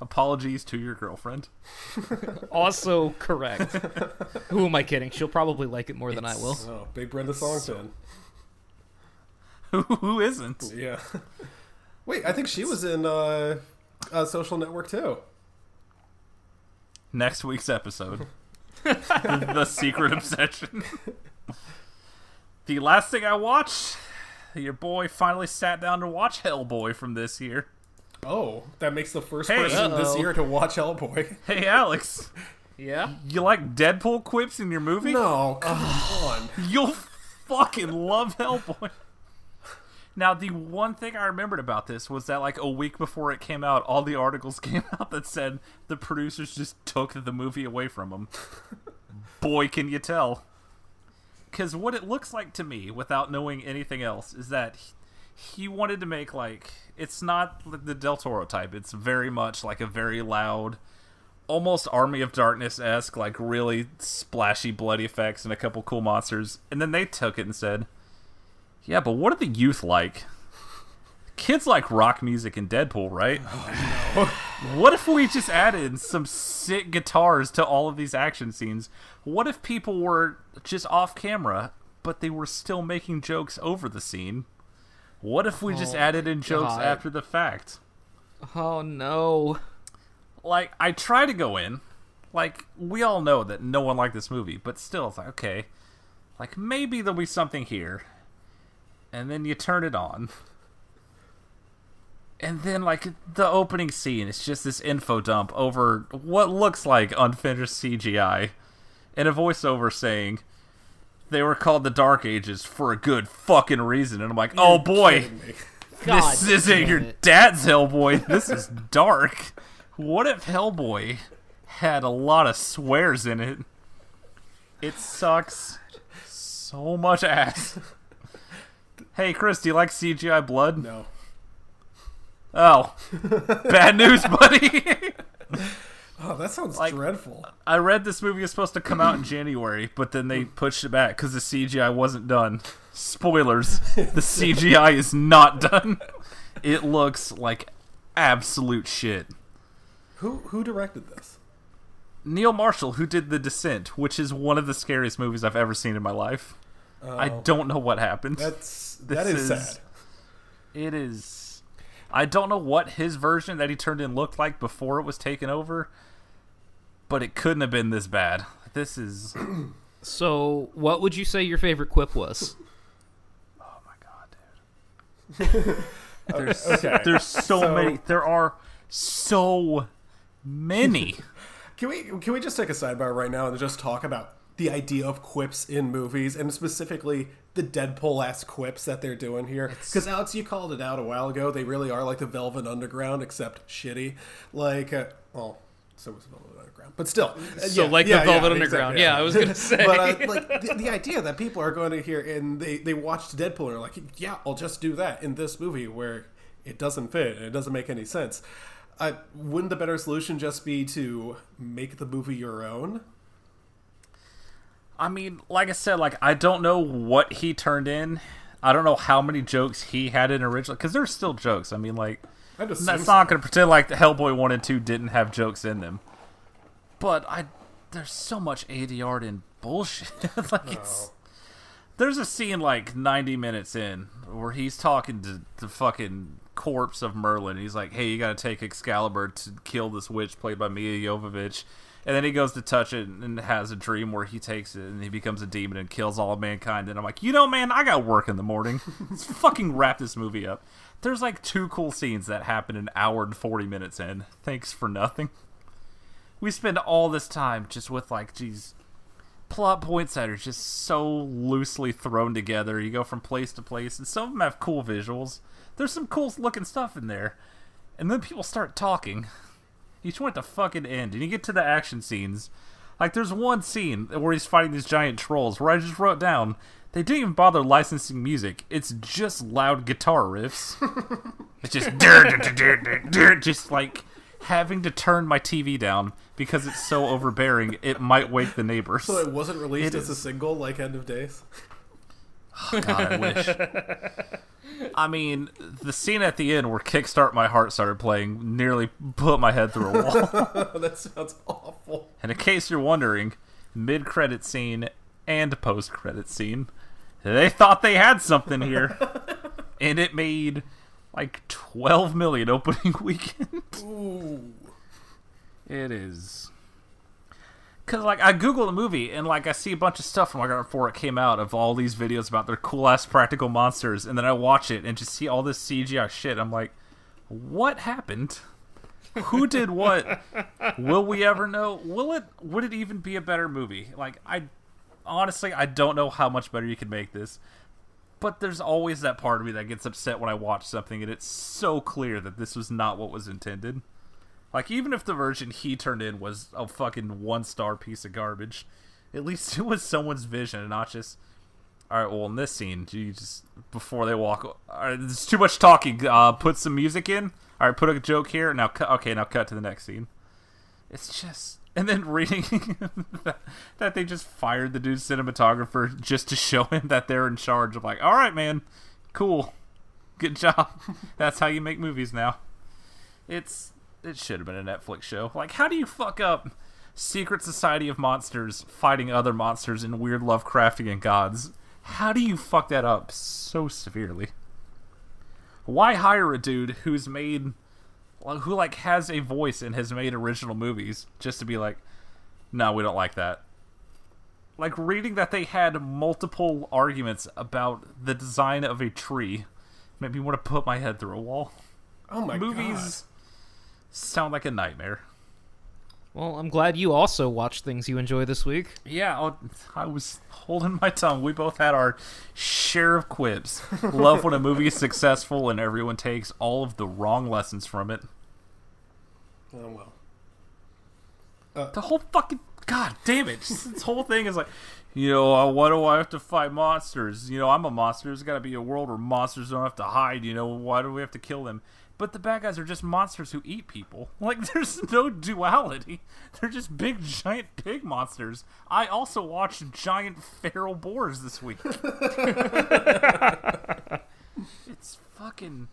Apologies to your girlfriend. Also correct. Who am I kidding? She'll probably like it more than I will. Oh, big Brenda Song fan. Who, who isn't? Yeah. Wait, I think she was in uh, uh, Social Network too. Next week's episode The Secret Obsession. the last thing I watched, your boy finally sat down to watch Hellboy from this year. Oh, that makes the first Hey. person this Uh-oh. year to watch Hellboy. Hey, Alex, Yeah. you like Deadpool quips in your movie? No, come on. You'll fucking love Hellboy. Now, the one thing I remembered about this was that, like, a week before it came out, all the articles came out that said the producers just took the movie away from them. Boy, can you tell. Because what it looks like to me, without knowing anything else, is that he, he wanted to make, like, it's not the Del Toro type. It's very much like a very loud, almost Army of Darkness esque, like really splashy, bloody effects and a couple cool monsters. And then they took it and said, "Yeah, but what are the youth like? Kids like rock music and Deadpool, right? what if we just added some sick guitars to all of these action scenes? What if people were just off camera, but they were still making jokes over the scene? What if we just added in jokes God. after the fact?" Oh no. like I try to go in Like we all know that no one liked this movie, but still, it's like okay, like maybe there'll be something here, and then you turn it on, and then like the opening scene, it's just this info dump over what looks like unfinished CGI, and a voiceover saying. They were called the Dark Ages for a good fucking reason, and I'm like, oh boy, Kidding me. God this isn't your dad's Hellboy. This is dark. What if Hellboy had a lot of swears in it? It sucks so much ass. Hey, Chris, do you like CGI blood? No. Oh, bad news, buddy. Oh, that sounds Like- dreadful. I read this movie was supposed to come out in January, but then they pushed it back because the CGI wasn't done. Spoilers: the CGI is not done. It looks like absolute shit. Who who directed this? Neil Marshall, who did The Descent, which is one of the scariest movies I've ever seen in my life. I oh. don't know what happened. That's This that is, is- sad. It is. I don't know what his version that he turned in looked like before it was taken over, but it couldn't have been this bad. This is. So, what would you say your favorite quip was? Oh my god, dude. There's, Okay. there's so, So- many. There are so many. Can we can we just take a sidebar right now and just talk about the idea of quips in movies and specifically the Deadpool ass quips that they're doing here? Because Alex, you called it out a while ago. They really are like the Velvet Underground, except shitty. Like, uh, well, so was the Velvet Underground, but still. uh, So, yeah, like the Velvet yeah, Underground. exactly, Yeah, I was gonna say. but uh, like the, the idea that people are going to hear and they they watched Deadpool and are like, yeah, I'll just do that in this movie where it doesn't fit and it doesn't make any sense. Uh, wouldn't the better solution just be to make the movie your own? I mean, like I said, like I don't know what he turned in. I don't know how many jokes he had in originally because there's still jokes. I mean, like that's so. not going to pretend like the Hellboy one and two didn't have jokes in them. But I, there's so much ADR and bullshit. like it's there's a scene like 90 minutes in where he's talking to the fucking corpse of Merlin. He's like, "Hey, you got to take Excalibur to kill this witch played by Milla Jovovich." And then he goes to touch it and has a dream where he takes it and he becomes a demon and kills all of mankind. And I'm like, you know, man, I got work in the morning. Let's fucking wrap this movie up. There's like two cool scenes that happen an hour and 40 minutes in. Thanks for nothing. We spend all this time just with like, geez, plot points that are just so loosely thrown together. You go from place to place, and some of them have cool visuals. There's some cool looking stuff in there. And then people start talking. Each one at the fucking end, and you get to the action scenes. Like, there's one scene where he's fighting these giant trolls where I just wrote down they didn't even bother licensing music. It's just loud guitar riffs. it's just just like having to turn my TV down because it's so overbearing. It might wake the neighbors. So it wasn't released It as a single like End of Days. Oh, God, I wish. I mean, the scene at the end where "Kickstart My Heart" started playing nearly put my head through a wall. that sounds awful. and in case you're wondering, mid-credit scene and post-credit scene, they thought they had something here, and it made like 12 million opening weekend. Ooh. It is. Cause like I Google the movie and like I see a bunch of stuff from like before it came out of all these videos about their cool ass practical monsters, and then I watch it and just see all this CGI shit. I'm like, what happened? Who did what? Will we ever know? Will it? Would it even be a better movie? Like I, honestly, I don't know how much better you can make this. But there's always that part of me that gets upset when I watch something and it's so clear that this was not what was intended. Like even if the version he turned in was a fucking one star piece of garbage, at least it was someone's vision and not just. All right, well in this scene, you just before they walk, all right, there's too much talking. Uh, put some music in. All right, put a joke here. Now, cut. Okay, now cut to the next scene. It's just, and then reading that, that they just fired the dude cinematographer just to show him that they're in charge of. Like, all right, man, cool, good job. That's how you make movies now. It's it should have been a Netflix show. Like, how do you fuck up secret society of monsters fighting other monsters in weird Lovecraftian gods? How do you fuck that up so severely? Why hire a dude who's made, who like has a voice and has made original movies just to be like, No, we don't like that. Like reading that they had multiple arguments about the design of a tree made me want to put my head through a wall. Oh my God. Movies sound like a nightmare. Well, I'm glad you also watched things you enjoy this week. Yeah, I'll- was holding my tongue. We both had our share of quips. Love when a movie is successful and everyone takes all of the wrong lessons from it. Oh well. The whole fucking god damn it! Just this whole thing is like, you know, uh, why do I have to fight monsters? You know, I'm a monster. There's got to be a world where monsters don't have to hide. You know, why do we have to kill them? But the bad guys are just monsters who eat people. Like, there's no duality. They're just big, giant pig monsters. I also watched giant feral boars this week. it's fucking.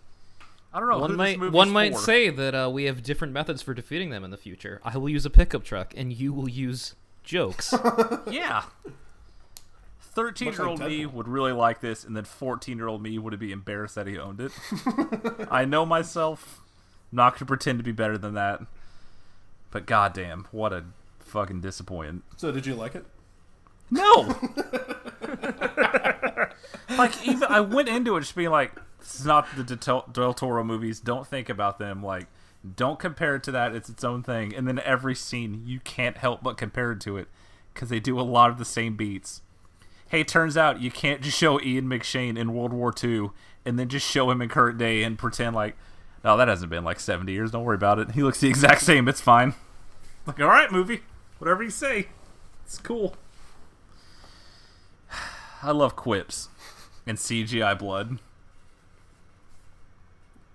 I don't know. one who might movie's one might for. say that uh, we have different methods for defeating them in the future. I will use a pickup truck, and you will use jokes. Yeah. 13 year old like me would really like this, and then 14 year old me would be embarrassed that he owned it. I know myself. I'm not going to pretend to be better than that. But goddamn, what a fucking disappointment. So did you like it? No! like, even I went into it just being like, this is not the Del, Del Toro movies. Don't think about them. Like, don't compare it to that. It's its own thing. And then every scene, you can't help but compare it to it because they do a lot of the same beats. Hey, turns out you can't just show Ian McShane in World War II and then just show him in current day and pretend like, no, that hasn't been like 70 years. Don't worry about it. He looks the exact same. It's fine. Like, all right, movie. Whatever you say. It's cool. I love quips and CGI blood.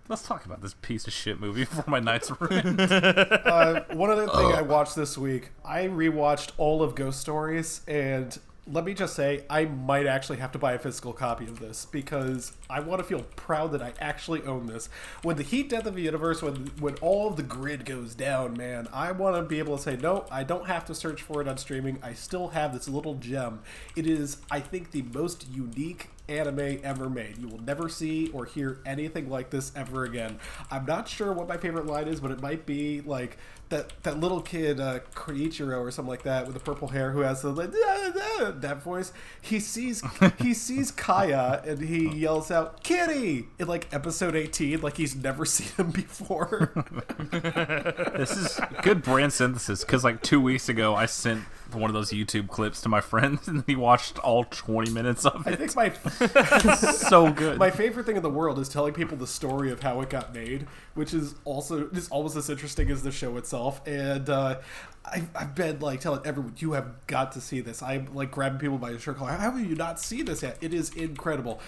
Let's talk about this piece of shit movie before my nights ruined. Uh, one other thing I watched this week, I rewatched all of Ghost Stories, and let me just say, I might actually have to buy a physical copy of this because I want to feel proud that I actually own this. When the heat death of the universe, when when all of the grid goes down, man, I want to be able to say, no, I don't have to search for it on streaming. I still have this little gem. It is, I think, the most unique anime ever made. You will never see or hear anything like this ever again. I'm not sure what my favorite line is, but it might be like that that little kid uh, Koichiro or something like that with the purple hair who has the like, that voice. He sees he sees Kaya and he yells out "Kitty" in like episode 18, like he's never seen him before. this is good brand synthesis because like two weeks ago I sent one of those YouTube clips to my friend and he watched all 20 minutes of I it. think my so good. My favorite thing in the world is telling people the story of how it got made, which is also is almost as interesting as the show itself. And uh, I, I've been like telling everyone, you have got to see this. I'm like grabbing people by the shirt collar. How have you not seen this yet? It is incredible.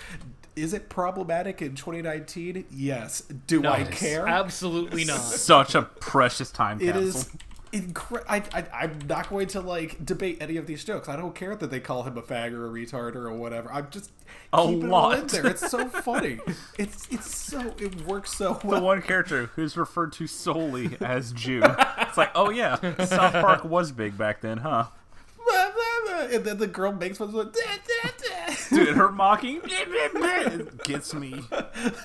Is it problematic in 2019? Yes. Do I care? Absolutely not. Such a precious time It capsule. is incredible. I, I, I'm not going to like debate any of these jokes. I don't care that they call him a fag or a retard or whatever. I'm just A keeping it all in there. It's so funny. It's it's so it works so well. the one character who's referred to solely as Jew. It's like, oh yeah, South Park was big back then, huh? and then the girl makes fun of it. Dude, her mocking it gets me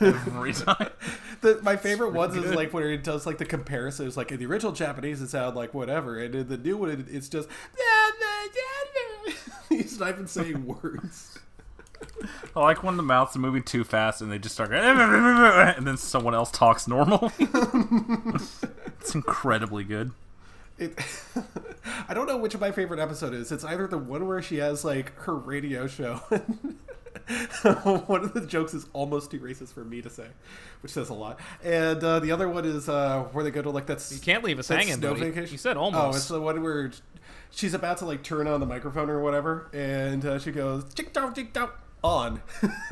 every time. The, my favorite ones is like when it does like the comparisons. Like in the original Japanese, it sounded like whatever, and in the new one, it, it's just he's not even saying words. I like when the mouths are moving too fast and they just start going, and then someone else talks normal. it's incredibly good. It, I don't know which of my favorite episode is. It's either the one where she has like her radio show. one of the jokes is almost too racist for me to say, which says a lot. And uh, the other one is uh, where they go to like that's You can't leave us hanging, snow buddy. vacation. You said almost. Oh, it's the one where she's about to like turn on the microphone or whatever, and uh, she goes "Tick tock, tick tock." On.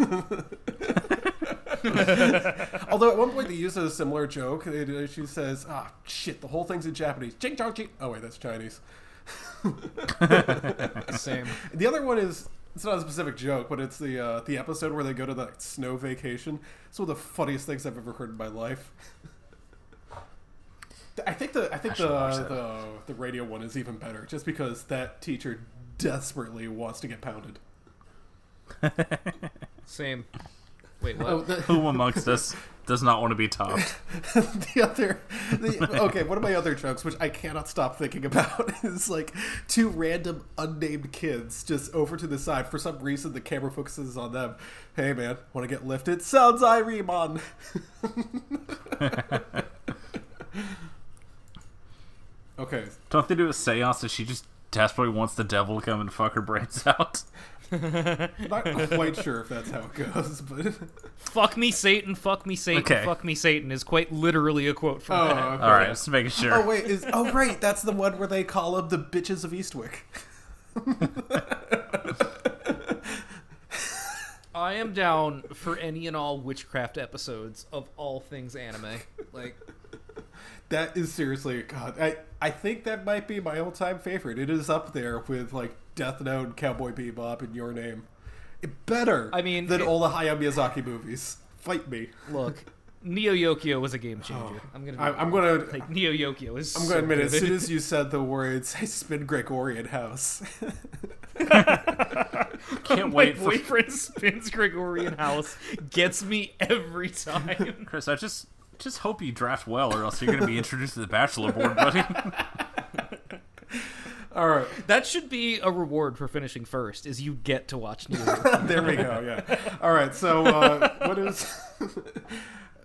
Although at one point they use a similar joke. Uh, she says, "Ah, shit, the whole thing's in Japanese." Ching chong ching. Oh wait, that's Chinese. Same. The other one is it's not a specific joke, but it's the uh, the episode where they go to the snow vacation. It's one of the funniest things I've ever heard in my life. I think the I think should watch the, the the radio one is even better, just because that teacher desperately wants to get pounded. Same. Wait, what? Oh, the, Who amongst us does not want to be topped? the other, the, okay, one of my other jokes, which I cannot stop thinking about, is like two random unnamed kids just over to the side. For some reason, the camera focuses on them. Hey, man, want to get lifted? Sounds Irimon. okay, Don't they do a seance she just desperately wants the devil to come and fuck her brains out? Not quite sure if that's how it goes, but fuck me, Satan. Fuck me, Satan. Okay. Fuck me, Satan is quite literally a quote from oh, that. okay. All right, just making sure. Oh wait, is oh right, that's the one where they call them the bitches of Eastwick. I am down for any and all witchcraft episodes of all things anime. Like, That is seriously God. I I think that might be my all time favorite. It is up there with like Death Note, Cowboy Bebop, and Your Name. It better. I mean, than it- all the Hayao Miyazaki movies. Fight me. look, Neo Yokio was a game changer. Oh, I'm gonna. I, I'm gonna. like Neo Yokio is. I'm so gonna admit, good. as soon as you said the words, I spin Gregorian house. Can't my wait for boyfriend spins Gregorian House gets me every time. Chris. I just just hope you draft well, or else you're going to be introduced to the bachelor board, buddy. all right, That should be a reward for finishing first. Is you get to watch Neo. Yokio. there we go. Yeah. All right. So, uh, what is?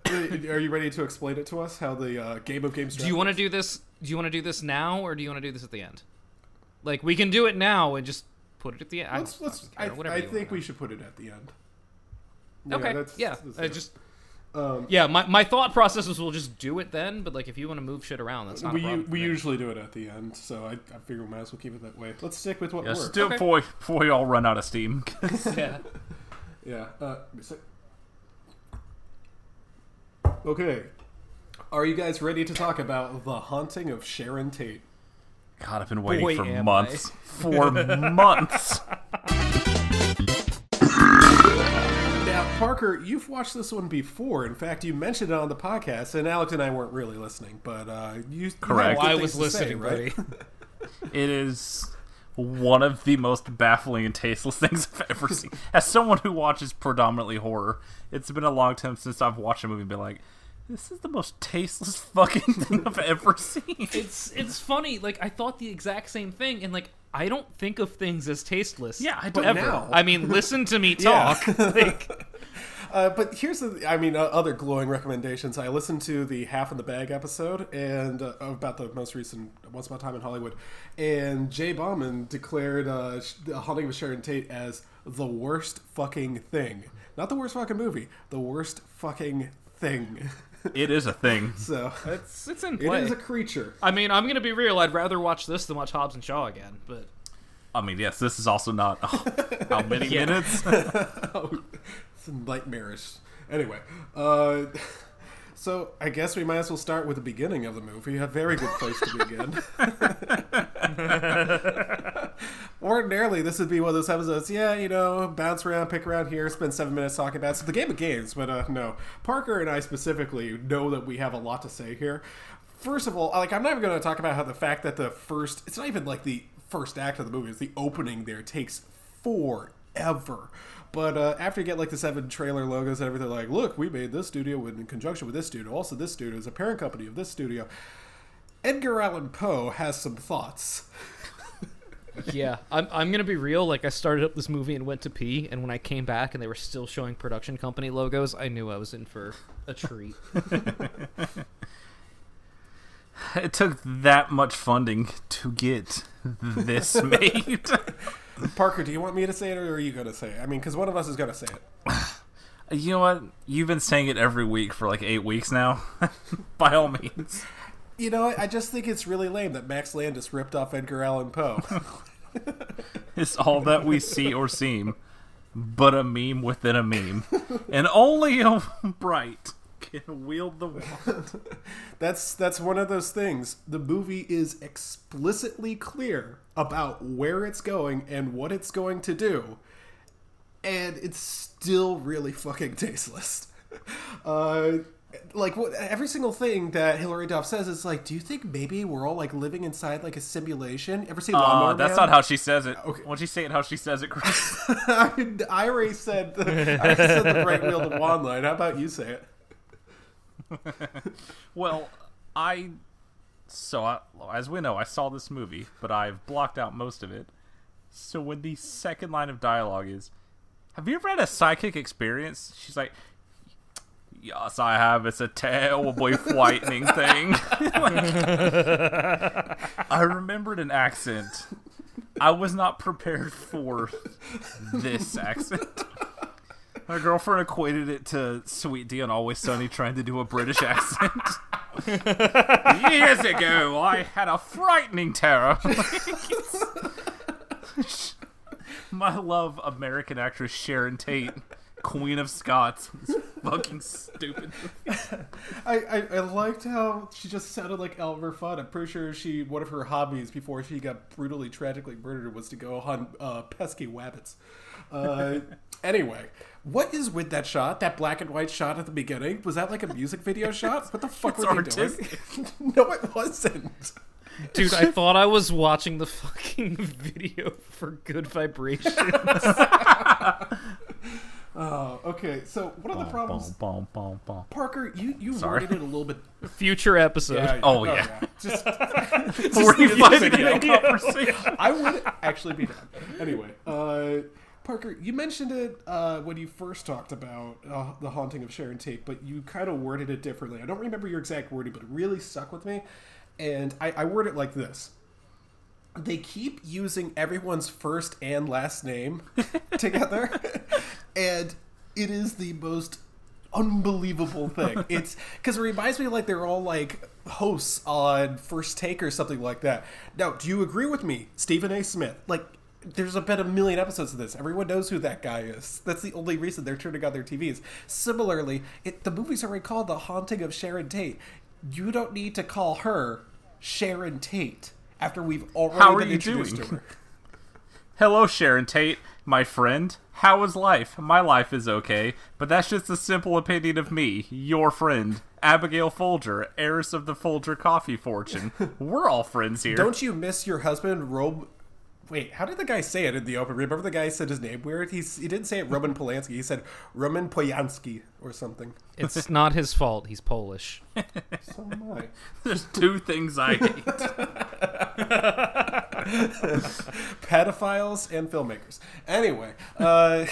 Are you ready to explain it to us? How the uh, game of games? do you want to do this? Do you want to do this now, or do you want to do this at the end? Like we can do it now and just put it at the end. I Let's, don't let's, fucking I, I think we do. should put it at the end. Okay. that's- yeah. that's I it. Just. Um, Yeah, my, my thought process was we'll just do it then, but like if you want to move shit around, that's not we a problem. we me. usually do it at the end, so I, I figure we might as well keep it that way. Let's stick with what Yes, works. do Okay. it before we, before we all run out of steam. yeah. Yeah. Uh, give me a okay. Are you guys ready to talk about the haunting of Sharon Tate? God, I've been waiting Boy, for am months. For months. Parker, you've watched this one before. In fact, you mentioned it on the podcast, and Alex and I weren't really listening, but uh, you you Correct. had good I things was to say, listening, right? buddy. It is one of the most baffling and tasteless things I've ever seen. As someone who watches predominantly horror, it's been a long time since I've watched a movie and been like, this is the most tasteless fucking thing I've ever seen. It's it's funny. Like I thought the exact same thing, and like I don't think of things as tasteless. Yeah, I don't ever. now. I mean, listen to me talk. like Uh, but here's the, I mean, uh, other glowing recommendations. I listened to the Half in the Bag episode and uh, about the most recent Once Upon a Time in Hollywood, and Jay Bauman declared uh, The Haunting of Sharon Tate as the worst fucking thing. Not the worst fucking movie, the worst fucking thing. It is a thing. so it's it's in it play. is a creature. I mean, I'm gonna be real. I'd rather watch this than watch Hobbs and Shaw again. But I mean, yes, this is also not. oh, how many minutes? oh, it's nightmarish. Anyway, uh, so I guess we might as well start with the beginning of the movie. A very good place to begin. Ordinarily, this would be one of those episodes. Yeah, you know, bounce around, pick around here, spend seven minutes talking about it's the game of games. But uh, no, Parker and I specifically know that we have a lot to say here. First of all, like I'm not even going to talk about how the fact that the first it's not even like the first act of the movie, it's the opening there takes forever. But uh, after you get like the seven trailer logos and everything, like, look, we made this studio in conjunction with this studio. Also, this studio is a parent company of this studio. Edgar Allan Poe has some thoughts. yeah, I'm I'm gonna be real. Like I started up this movie and went to pee, and when I came back and they were still showing production company logos, I knew I was in for a treat. it took that much funding to get this made. Parker, do you want me to say it or are you going to say it? I mean, because one of us is going to say it. You know what? You've been saying it every week for like eight weeks now. By all means. You know, I just think it's really lame that Max Landis ripped off Edgar Allan Poe. It's all that we see or seem, but a meme within a meme. And only a bright can wield the wand. that's that's one of those things. The movie is explicitly clear about where it's going and what it's going to do, and it's still really fucking tasteless. Uh, like what, every single thing that Hilary Duff says is like, do you think maybe we're all like living inside like a simulation? Ever seen Uh, that's Man? not how she says it. Okay. Why don't you say it how she says it, Chris? I, I already said the, I already said the right wheel to wand line. How about you say it? well, I so I, as we know, I saw this movie, but I've blocked out most of it. So when the second line of dialogue is, "Have you ever had a psychic experience?" She's like, "Yes, I have. It's a terribly frightening thing." I remembered an accent. I was not prepared for this accent. My girlfriend equated it to Sweet Dee on Always Sunny trying to do a British accent. Years ago, I had a frightening terror. My love, American actress Sharon Tate, Queen of Scots. It's fucking stupid. I, I, I liked how she just sounded like Elmer Fudd. I'm pretty sure she one of her hobbies before she got brutally tragically murdered was to go hunt uh, pesky wabbits. Uh, anyway, what is with that shot? That black and white shot at the beginning? Was that like a music video shot? What the fuck It's were they artistic. doing? no, it wasn't. Dude, I thought I was watching the fucking video for Good Vibrations. Oh, okay. So one of the problems, Bom, bom, bom. Parker, you you Sorry. worded it a little bit. Future episode. Oh, yeah. Just Were you finding video. a conversation? I would actually be down. Anyway, uh, Parker, you mentioned it uh, when you first talked about uh, the haunting of Sharon Tate, but you kind of worded it differently. I don't remember your exact wording, but it really stuck with me. And I, I word it like this. They keep using everyone's first and last name together, and it is the most unbelievable thing. It's because it reminds me like they're all like hosts on First Take or something like that. Now, do you agree with me, Stephen A. Smith? Like, there's been a million episodes of this. Everyone knows who that guy is. That's the only reason they're turning on their TVs. Similarly, it, the movie's already called The Haunting of Sharon Tate. You don't need to call her Sharon Tate after we've already How are been you doing? to her. Hello, Sharon Tate, my friend. How is life? My life is okay, but that's just a simple opinion of me, your friend, Abigail Folger, heiress of the Folger coffee fortune. We're all friends here. Don't you miss your husband, Rob? Wait, how did the guy say it in the open? Remember the guy said his name weird? He's, he didn't say it Roman Polanski. He said Roman Polanski or something. It's not his fault. He's Polish. So am I. There's two things I hate. Pedophiles and filmmakers. Anyway, uh,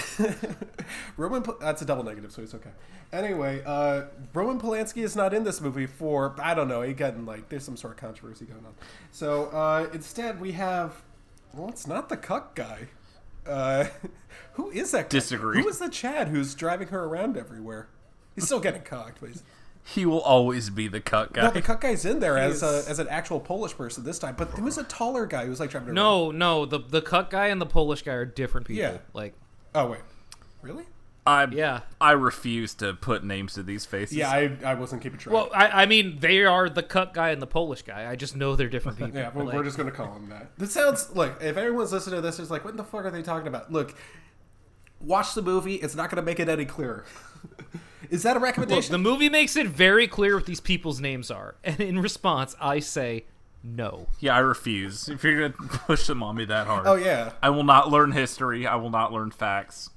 Roman. Po- that's a double negative, so it's okay. Anyway, uh, Roman Polanski is not in this movie for I don't know. He getting like there's some sort of controversy going on. So uh, instead, we have well, it's not the cuck guy. Uh, who is that? Guy? Disagree. Who is the Chad who's driving her around everywhere? He's still getting cocked, but he's, he will always be the cut guy. no, the cuck guy's in there as is- a, as an actual Polish person this time. But there was a taller guy who was like driving her around. No, no, the the cut guy and the Polish guy are different people. Yeah. Like, Oh wait, really? I yeah. I refuse to put names to these faces. Yeah, I, I wasn't keeping track. Well, I, I mean, they are the cut guy and the Polish guy. I just know they're different people. yeah, well, Like, we're just gonna call them that. This sounds like If everyone's listening to this, it's like, what the fuck are they talking about? Look, watch the movie. It's not gonna make it any clearer. Is that a Look, recommendation? the movie makes it very clear what these people's names are, and in response, I say no. Yeah, I refuse. If you're gonna push them on me that hard, oh yeah. I will not learn history. I will not learn facts.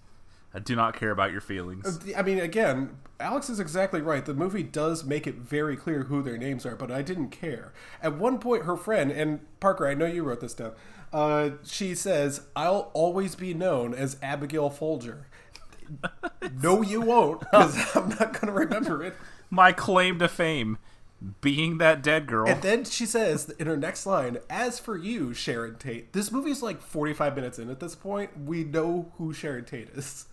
I do not care about your feelings. I mean, again, Alex is exactly right. The movie does make it very clear who their names are, but I didn't care. At one point, her friend, and Parker, I know you wrote this down, uh, she says, I'll always be known as Abigail Folger. no, you won't, because I'm not going to remember it. My claim to fame, being that dead girl. And then she says in her next line, As for you, Sharon Tate, this movie's like 45 minutes in at this point. We know who Sharon Tate is.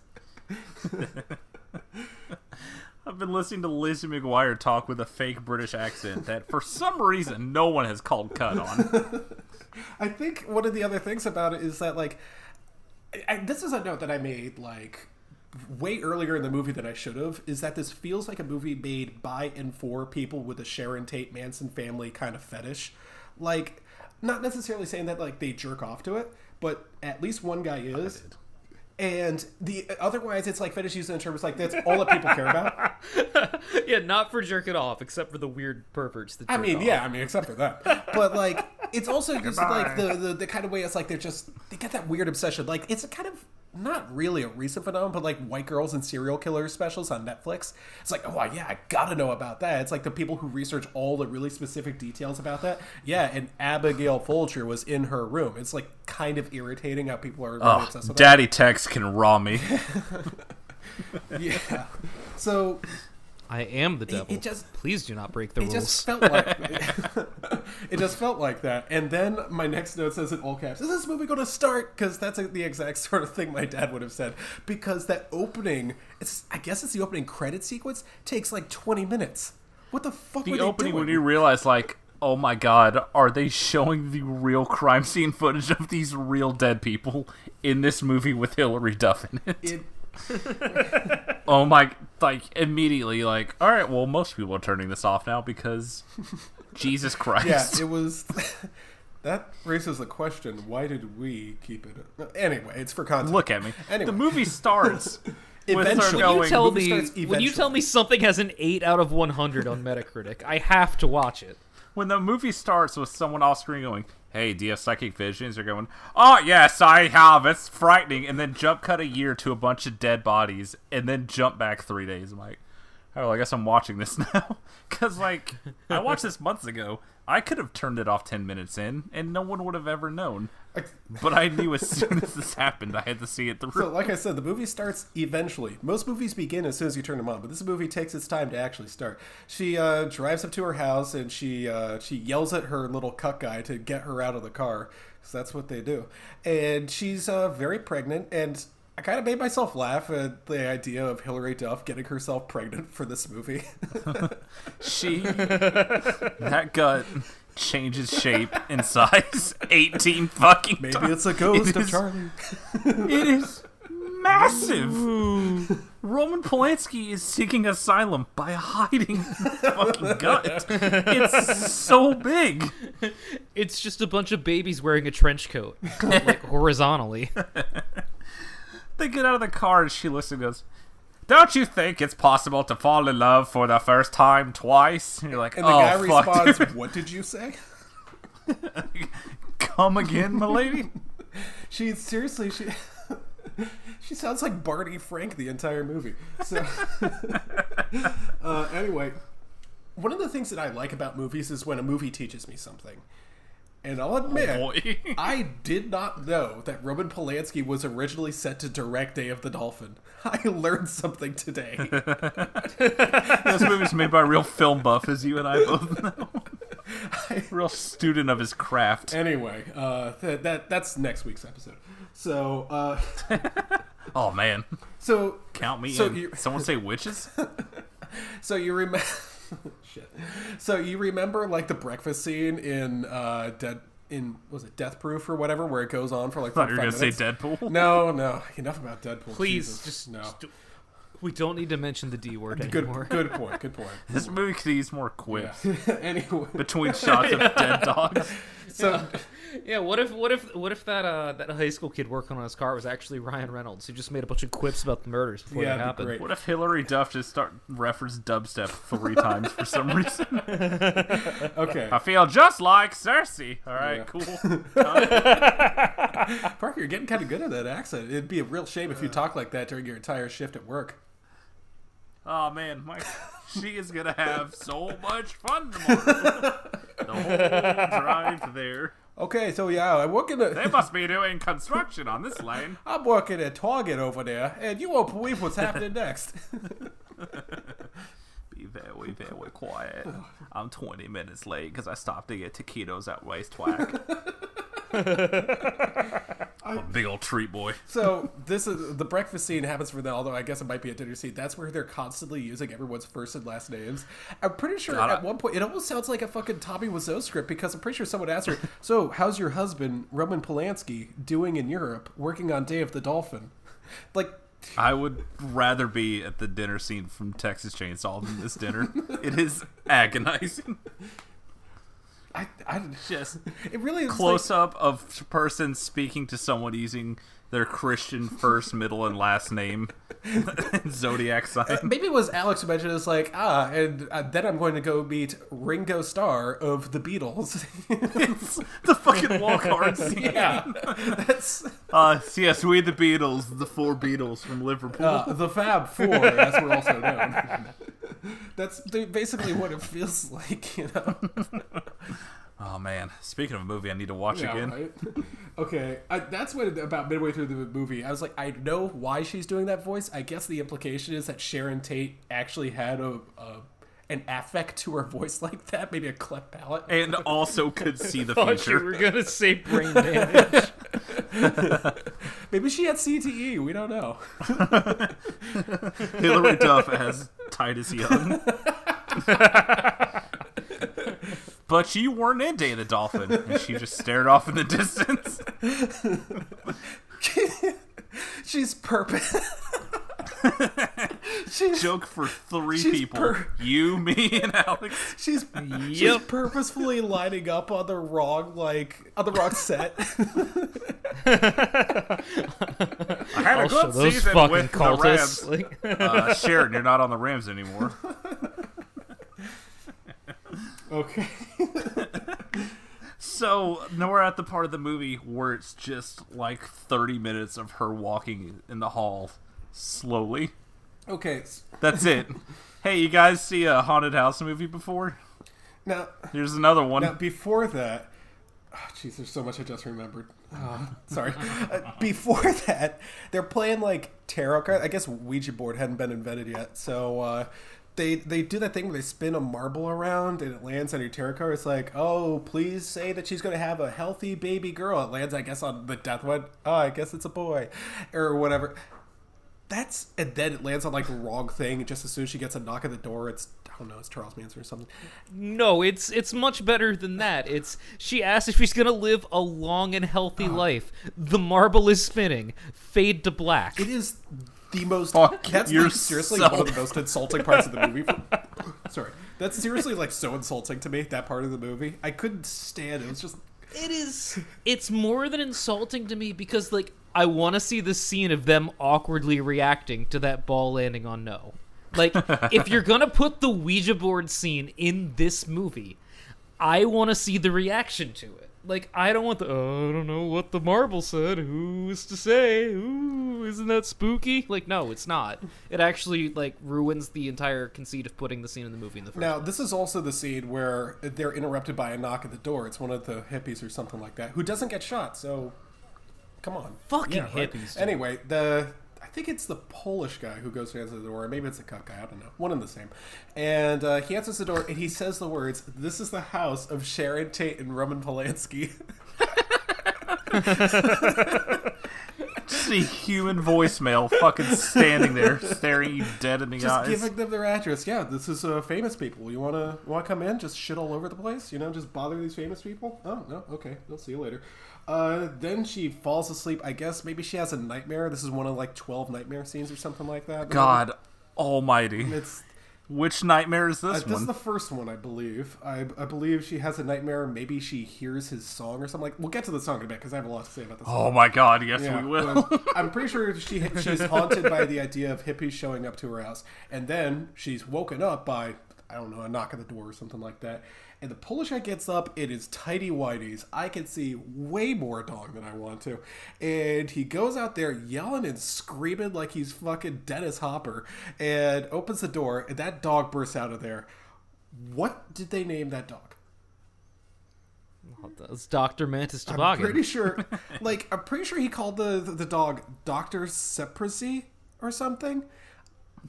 I've been listening to Lizzie McGuire talk with a fake British accent that, for some reason, no one has called cut on. I think one of the other things about it is that like I, this is a note that I made like way earlier in the movie than I should have is that this feels like a movie made by and for people with a Sharon Tate Manson family kind of fetish. Like not necessarily saying that like they jerk off to it, but at least one guy is. And the otherwise it's like fetish used in terms like that's all that people care about. yeah, not for jerking off, except for the weird perverts. That I mean, off. yeah, I mean, except for that. But like, it's also just like the, the the kind of way it's like they're just they get that weird obsession. Like it's a kind of not really a recent phenomenon, but like white girls and serial killers specials on Netflix. It's like, oh yeah, I gotta know about that. It's like the people who research all the really specific details about that. Yeah, and Abigail Folger was in her room. It's like kind of irritating how people are really Oh, obsessed with Daddy Tex can raw me. Yeah. So I am the devil. it just- Please do not break the it rules. just felt like it just felt like that. And then my next note says in all caps, "Is this movie going to start?" Because that's the exact sort of thing my dad would have said. Because that opening, it's I guess it's the opening credit sequence takes like twenty minutes. What the fuck? were the they opening doing? when you realize, like, oh my god, are they showing the real crime scene footage of these real dead people in this movie with Hilary Duff in it? It, oh my, like, immediately, like, all right, well, most people are turning this off now because Jesus Christ. yeah, it was. that raises the question: Why did we keep it? Anyway, it's for content. Look at me. Anyway. The movie starts with her Eventually. when you tell me starts when you tell me something has an eight out of one hundred on Metacritic, I have to watch it. when the movie starts with someone off screen going, "Hey, do you have psychic visions?" You're going, "Oh yes, I have. It's frightening." And then jump cut a year to a bunch of dead bodies, and then jump back three days. I'm like, oh, I guess I'm watching this now because like I watched this months ago. I could have turned it off ten minutes in, and no one would have ever known. But I knew as soon as this happened, I had to see it through. So, like I said, the movie starts eventually. Most movies begin as soon as you turn them on, but this movie takes its time to actually start. She uh, drives up to her house and she uh, she yells at her little cuck guy to get her out of the car because that's what they do. And she's uh, very pregnant, and I kind of made myself laugh at the idea of Hilary Duff getting herself pregnant for this movie. She that gut changes shape and size eighteen fucking Maybe times. it's a ghost It of is- Charlie. It is massive. Roman Polanski is seeking asylum by hiding his fucking gut. It's so big. It's just a bunch of babies wearing a trench coat, like horizontally. They get out of the car and she looks and goes, "Don't you think it's possible to fall in love for the first time twice?" And you're like, And the "Oh guy fuck, responds, dude. "What did you say?" come again, my lady." She seriously she she sounds like Barney Frank the entire movie. So uh, anyway, one of the things that I like about movies is when a movie teaches me something. And I'll admit, boy. I did not know that Roman Polanski was originally set to direct Day of the Dolphin. I learned something today. This movie's made by a real film buff, as you and I both know. real student of his craft. anyway, uh, that, that that's next week's episode. So, uh, Oh man, so count me So in. Someone say witches? So you remember? Shit. So you remember like the breakfast scene in uh, Dead in was it Death Proof or whatever, where it goes on for like. I thought you were gonna say minutes? Deadpool. No, no, enough about Deadpool. Please, Jesus. just no. just- we don't need to mention the D word Good, anymore. good point. Good point. This movie could use more quips anyway, between shots of dead dogs. So Yeah, what if what if what if that uh that high school kid working on his car was actually Ryan Reynolds who just made a bunch of quips about the murders before Yeah, they that'd happened? great. What if Hilary Duff just start reference dubstep three times for some reason? okay, I feel just like Cersei. All right, Yeah. cool. Parker, you're getting kind of good at that accent. It'd be a real shame if you talk like that during your entire shift at work. Oh man, my she is gonna have so much fun tomorrow. the whole drive there. Okay, so yeah, I'm working at. They must be doing construction on this lane. I'm working at Target over there, and you won't believe what's happening next. Be very, very quiet. I'm 20 minutes late because I stopped to get taquitos at Waste Whack. A big old treat boy. So this is the breakfast scene happens for them. Although I guess it might be a dinner scene. That's where they're constantly using everyone's first and last names. I'm pretty sure God, at I- one point it almost sounds like a fucking Tommy Wiseau script because I'm pretty sure someone asked her, "So how's your husband Roman Polanski doing in Europe, working on Day of the Dolphin?" Like, I would rather be at the dinner scene from Texas Chainsaw than this dinner. it is agonizing. I, I Just it really is close up of person speaking to someone using their Christian first, middle, and last name, zodiac sign. Maybe it was Alex who mentioned it's like ah, and uh, then I'm going to go meet Ringo Starr of the Beatles. it's the fucking hard scene. yeah, that's Uh, so yes, we the Beatles, the four Beatles from Liverpool. uh, the Fab Four, as we're also known. That's basically what it feels like, you know. Oh man, speaking of a movie, I need to watch again. right? Okay, I, that's what about midway through the movie. I was like, I know why she's doing that voice. I guess the implication is that Sharon Tate actually had a, a an affect to her voice like that, maybe a cleft palate. And also could see the Thought you future. were gonna say brain damage. Maybe she had CTE. We don't know. Hilary Duff as Titus Young. But she weren't in Day of the Dolphin, and she just stared off in the distance. she's purpose. she's Joke for three She's people: per- you, me, and Alex. she's she's purposefully lining up on the wrong like on the wrong set. I had a also, good season fucking with the cultists. Rams. Like, Uh, Sharon, you're not on the Rams anymore. Okay. So now we're at the part of the movie where it's just like 30 minutes of her walking in the hall slowly. Okay. That's it. hey, you guys see a haunted house movie before? Now Here's another one. Now, before that, oh, jeez, there's so much I just remembered. Oh, sorry. Uh, before that, they're playing like tarot cards. I guess Ouija board hadn't been invented yet, so uh, they they do that thing where they spin a marble around and it lands on your tarot card. It's like, oh, please say that she's going to have a healthy baby girl. It lands, I guess, on the death one. Oh, I guess it's a boy, or whatever. That's and then it lands on like the wrong thing. Just as soon as she gets a knock at the door, it's I don't know, it's Charles Manson or something. no, it's it's much better than that. It's she asks if she's gonna live a long and healthy uh-huh. life. The marble is spinning. Fade to black. It is the most. Fuck that's like, seriously one of the most insulting parts of the movie. Sorry, that's seriously like so insulting to me. That part of the movie, I couldn't stand it. It was just It is. It's more than insulting to me because, like, I want to see the scene of them awkwardly reacting to that ball landing on no. Like, if you're gonna put the Ouija board scene in this movie, I want to see the reaction to it. Like, I don't want the. Oh, I don't know what the marble said. Who's to say? Ooh, isn't that spooky? Like, no, it's not. It actually like ruins the entire conceit of putting the scene in the movie in the first. now. This is also the scene where they're interrupted by a knock at the door. It's one of the hippies or something like that who doesn't get shot. So, come on, Fucking right? hippies, dude. Anyway, the. I think it's the Polish guy who goes to answer the door. Maybe it's the cut guy. I don't know. One and the same. And uh, he answers the door and he says the words, "This is the house of Sharon Tate and Roman Polanski." See human voicemail fucking standing there staring you dead in the just eyes. giving them their address. Yeah, this is uh, famous people. You wanna wanna come in? Just shit all over the place. You know, just bother these famous people. Oh no, okay, they'll see you later. Uh, then she falls asleep. I guess maybe she has a nightmare. This is one of like twelve nightmare scenes or something like that. God almighty. it's Which nightmare is uh, this this one? is the first one, I believe. I, I believe she has a nightmare. Maybe she hears his song or something. Like we'll get to the song in a bit because I have a lot to say about this. Oh my god, yes Yeah, we will. I'm pretty sure she she's haunted by the idea of hippies showing up to her house, and then she's woken up by I don't know a knock at the door or something like that. And the Polish guy gets up. It is tidy whities. I can see way more dog than I want to, and he goes out there yelling and screaming like he's fucking Dennis Hopper, and opens the door, and that dog bursts out of there. What did they name that dog? It's Doctor Mantis I'm pretty sure, like, I'm pretty sure he called the the, the dog Doctor Sepresi or something.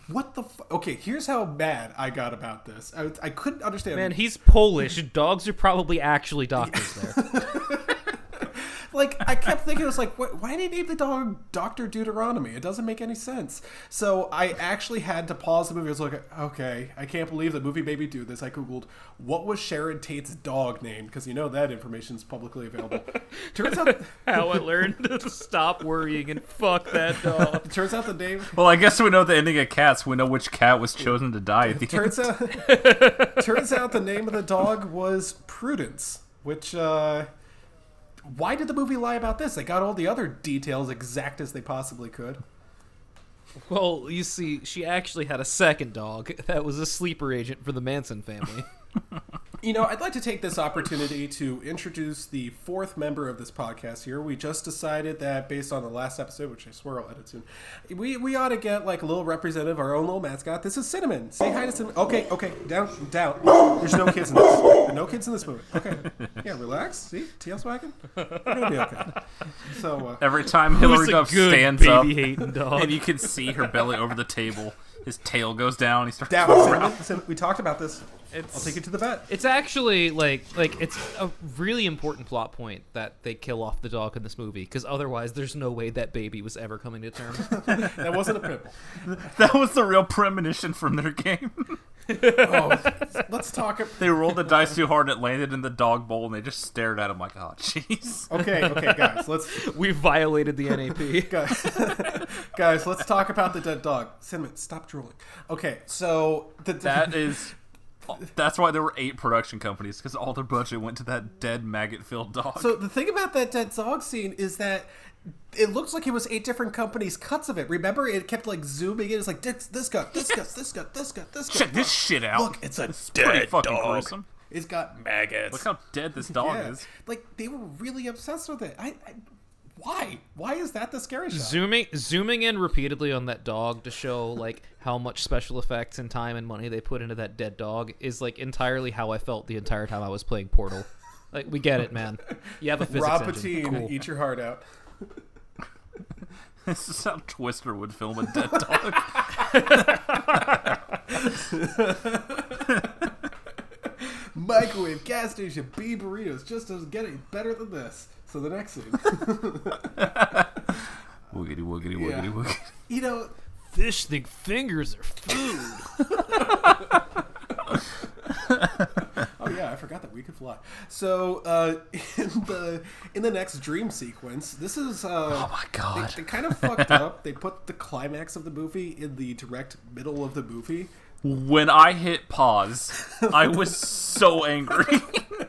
What the? Fu- okay, here's how mad I got about this. I, I couldn't understand. Man, he's Polish. Dogs are probably actually doctors there. like I kept thinking, it was like, what, why did they name the dog Doctor Deuteronomy? It doesn't make any sense. So I actually had to pause the movie. I was like, okay, I can't believe the movie made me do this. I googled what was Sharon Tate's dog named because you know that information is publicly available. turns out, How I learned to stop worrying and fuck that dog. turns out the name well, I guess we know the ending of Cats. We know which cat was chosen to die at the end. turns out turns out the name of the dog was Prudence, which uh why did the movie lie about this? They got all the other details exact as they possibly could. Well, you see, she actually had a second dog that was a sleeper agent for the Manson family. You know, I'd like to take this opportunity to introduce the fourth member of this podcast here. We just decided that based on the last episode, which I swear I'll edit soon, we, we ought to get like a little representative, our own little mascot. This is Cinnamon. Say hi to Cinnamon. Okay, okay, down, down. There's no kids in this. No kids in this movie. Okay. Yeah, relax. See? Tail swagging? We're going to be okay. So, uh, Every time Hilary a Duff stands up, and you can see her belly over the table, his tail goes down. He starts down. Cinnamon, Cinnamon. We talked about this. It's, I'll take it to the vet. It's actually like like it's a really important plot point that they kill off the dog in this movie because otherwise there's no way that baby was ever coming to terms. That wasn't a pimple. That was the real premonition from their game. Oh, let's talk. they rolled the dice too hard, and it landed in the dog bowl, and they just stared at him like, "Oh, jeez." Okay, okay, guys. Let's we violated the NAP. guys, guys, let's talk about the dead dog. Cinnamon, stop drooling. Okay, so the That is. That's why there were eight production companies because all their budget went to that dead maggot-filled dog. so the thing about that dead dog scene is that it looks like it was eight different companies' cuts of it. Remember, it kept like zooming in. It's like this, this gut, this gut, this gut, this gut, this gut. check this shit out. Look, it's a pretty dead fucking dog. gruesome. It's got maggots. Look how dead this dog yeah. is. Like they were really obsessed with it. I, I why? Why is that the scary shot? zooming zooming in repeatedly on that dog to show like how much special effects and time and money they put into that dead dog is like entirely how I felt the entire time I was playing Portal. Like we get it, man. You have a physics Rob engine. Patine, Cool. eat your heart out. This is how Twister would film a dead dog. Microwave, gas station, B burritos just doesn't get any better than this. So the next scene. woogity woogity woogity Yeah. woogity. you know, Fish think fingers are food. oh yeah, I forgot that we could fly. So uh, in the in the next dream sequence, this is uh, Oh my god. They, they kind of fucked up. They put the climax of the movie in the direct middle of the movie. When I hit pause, I was so angry.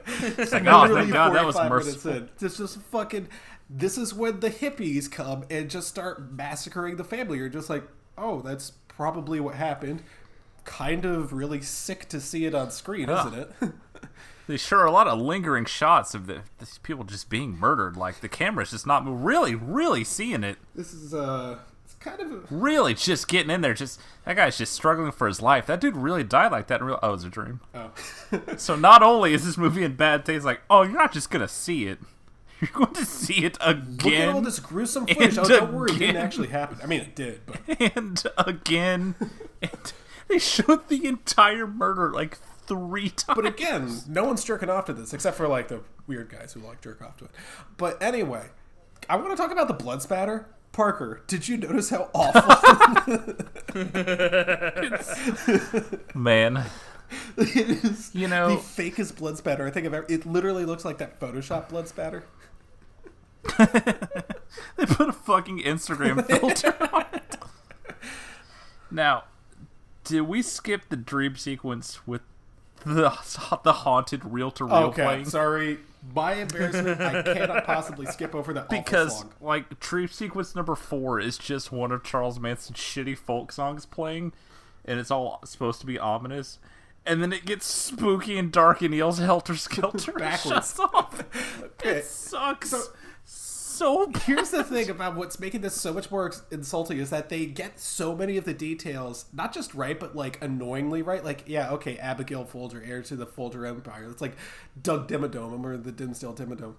it's like, oh, Literally thank God, that was 45 minutes merciful. in. This is fucking. This is when the hippies come and just start massacring the family. You're just like, oh, that's probably what happened. Kind of really sick to see it on screen, isn't it? They sure are a lot of lingering shots of the, these people just being murdered. Like the camera's just not really, really seeing it. this is uh, it's kind of. A, Really, just getting in there. Just that guy's just struggling for his life. That dude really died like that. In real, oh, it was a dream. oh. So not only is this movie in bad taste, like, oh, you're not just gonna see it. You're going to see it again. Look at all this gruesome footage. Oh, don't worry, it didn't actually happen. I mean, it did, but and again. And they showed the entire murder like three times. but again, no one's jerking off to this except for like the weird guys who like jerk off to it. But anyway, I want to talk about the blood spatter. Parker, did you notice how awful it's man, it is? You know- the fakest blood spatter I think I've ever. It literally looks like that Photoshop blood spatter. they put a fucking Instagram filter on it. Now, did we skip the dream sequence with the the haunted reel to reel Okay, oh, playing? sorry. My embarrassment. I cannot possibly skip over that because song. like dream sequence number four is just one of Charles Manson's shitty folk songs playing, and it's all supposed to be ominous. And then it gets spooky and dark and yells helter skelter Backwards. shuts off. It sucks so- so. Here's the thing about what's making this so much more insulting is that they get so many of the details not just right, but like annoyingly right. Like, yeah, okay, Abigail Folger, heir to the Folger Empire. It's like Doug Dimmadome or the Dimmsdale Dimmadome.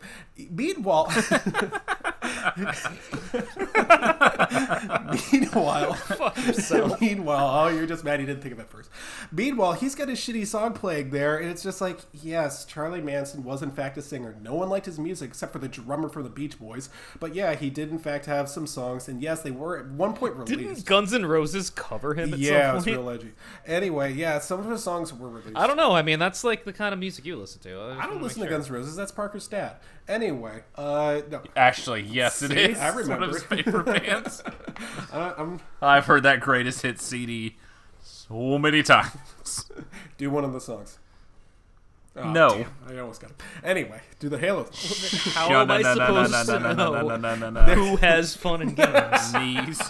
Meanwhile, meanwhile, meanwhile, oh, you're just mad you didn't think of it first. Meanwhile, he's got a shitty song playing there, and it's just like, yes, Charlie Manson was in fact a singer. No one liked his music except for the drummer from the Beach Boys. But yeah, he did in fact have some songs, and yes, they were at one point released. Didn't Guns N' Roses cover him at yeah, it was real edgy. Anyway, yeah, some of his songs were released. I don't know. I mean, that's like the kind of music you listen to. I don't listen to Guns N' Roses. That's Parker's dad. Anyway, uh, no, Actually, yes, it See? is. I It's one of remember. his favorite bands. uh, I'm I've heard that greatest hit CD so many times. do one of the songs. Oh, No. damn, I almost got it. Anyway, do the Halo. How am I no, no, no, supposed to no, no, know no, no, no, no, no. who has fun and games? Knees.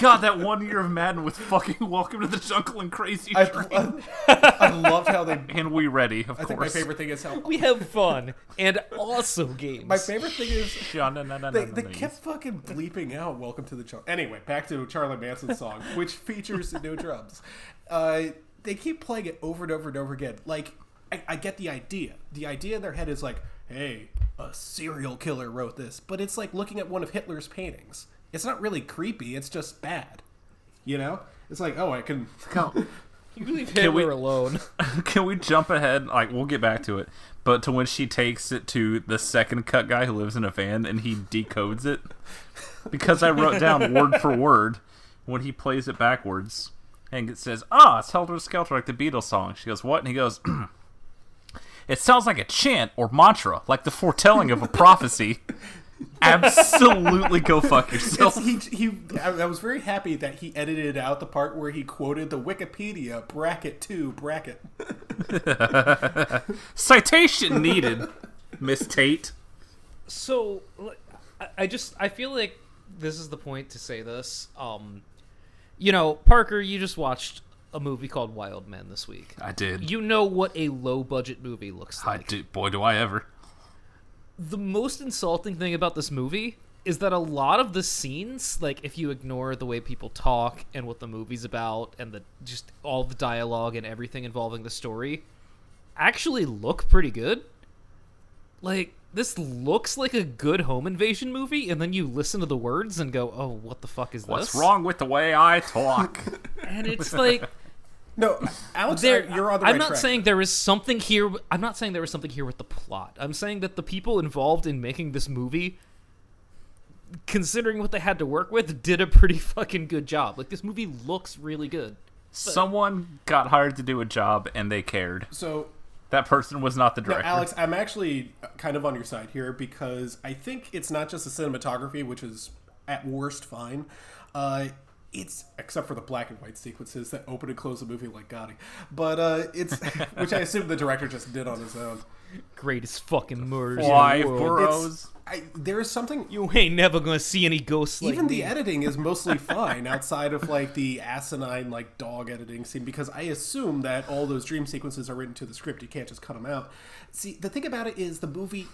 God, that one year of Madden with fucking Welcome to the Jungle and Crazy I, Train. I loved how they. and we ready, of I think my favorite thing is how. we have fun and also games. My favorite thing is no, no, no, They, they kept fucking bleeping out "Welcome to the Jungle." Anyway, back to Charlie Manson's song, which features no drums. Uh, they keep playing it over and over and over again. Like, I, I get the idea. The idea in their head is like, "Hey, a serial killer wrote this," but it's like looking at one of Hitler's paintings. It's not really creepy. It's just bad. You know? It's like, oh, I can. you leave Can we- alone. Can we jump ahead? Like, we'll get back to it. But to when she takes it to the second cut guy who lives in a van and he decodes it. Because I wrote down word for word when he plays it backwards. And it says, ah, it's Helter Skelter like the Beatles song. She goes, what? And he goes, it sounds like a chant or mantra, like the foretelling of a prophecy. Absolutely go fuck yourself. It's, he, he, I, I was very happy that he edited out the part where he quoted the Wikipedia bracket two bracket. Citation needed, Miss Tate. So I- I just I feel like this is the point to say this. Um, you know, Parker, you just watched a movie called Wild Men this week. I did. You know what a low budget movie looks like. I like. do, boy, do I ever. The most insulting thing about this movie is that a lot of the scenes, like if you ignore the way people talk and what the movie's about and the just all the dialogue and everything involving the story, actually look pretty good. Like this looks like a good home invasion movie, and then you listen to the words and go, "Oh, what the fuck is What's this?" What's wrong with the way I talk? And it's like No, Alex, there you're on the I'm right not track. saying there is something here I'm not saying there is something here with the plot. I'm saying that the people involved in making this movie considering what they had to work with did a pretty fucking good job. Like this movie looks really good. Someone got hired to do a job and they cared. So That person was not the No, director. Alex, I'm actually kind of on your side here because I think it's not just the cinematography, which is at worst fine. Uh, it's except for the black and white sequences that open and close the movie like Gotti, but uh, it's which I assume the director just did on his own. Greatest fucking murders Five in the world. boroughs. I, there is something. You ain't never gonna see any ghosts like Even the me. editing is mostly fine outside of like the asinine like dog editing scene because I assume that all those dream sequences are written to the script. You can't just cut them out. See, the thing about it is the movie.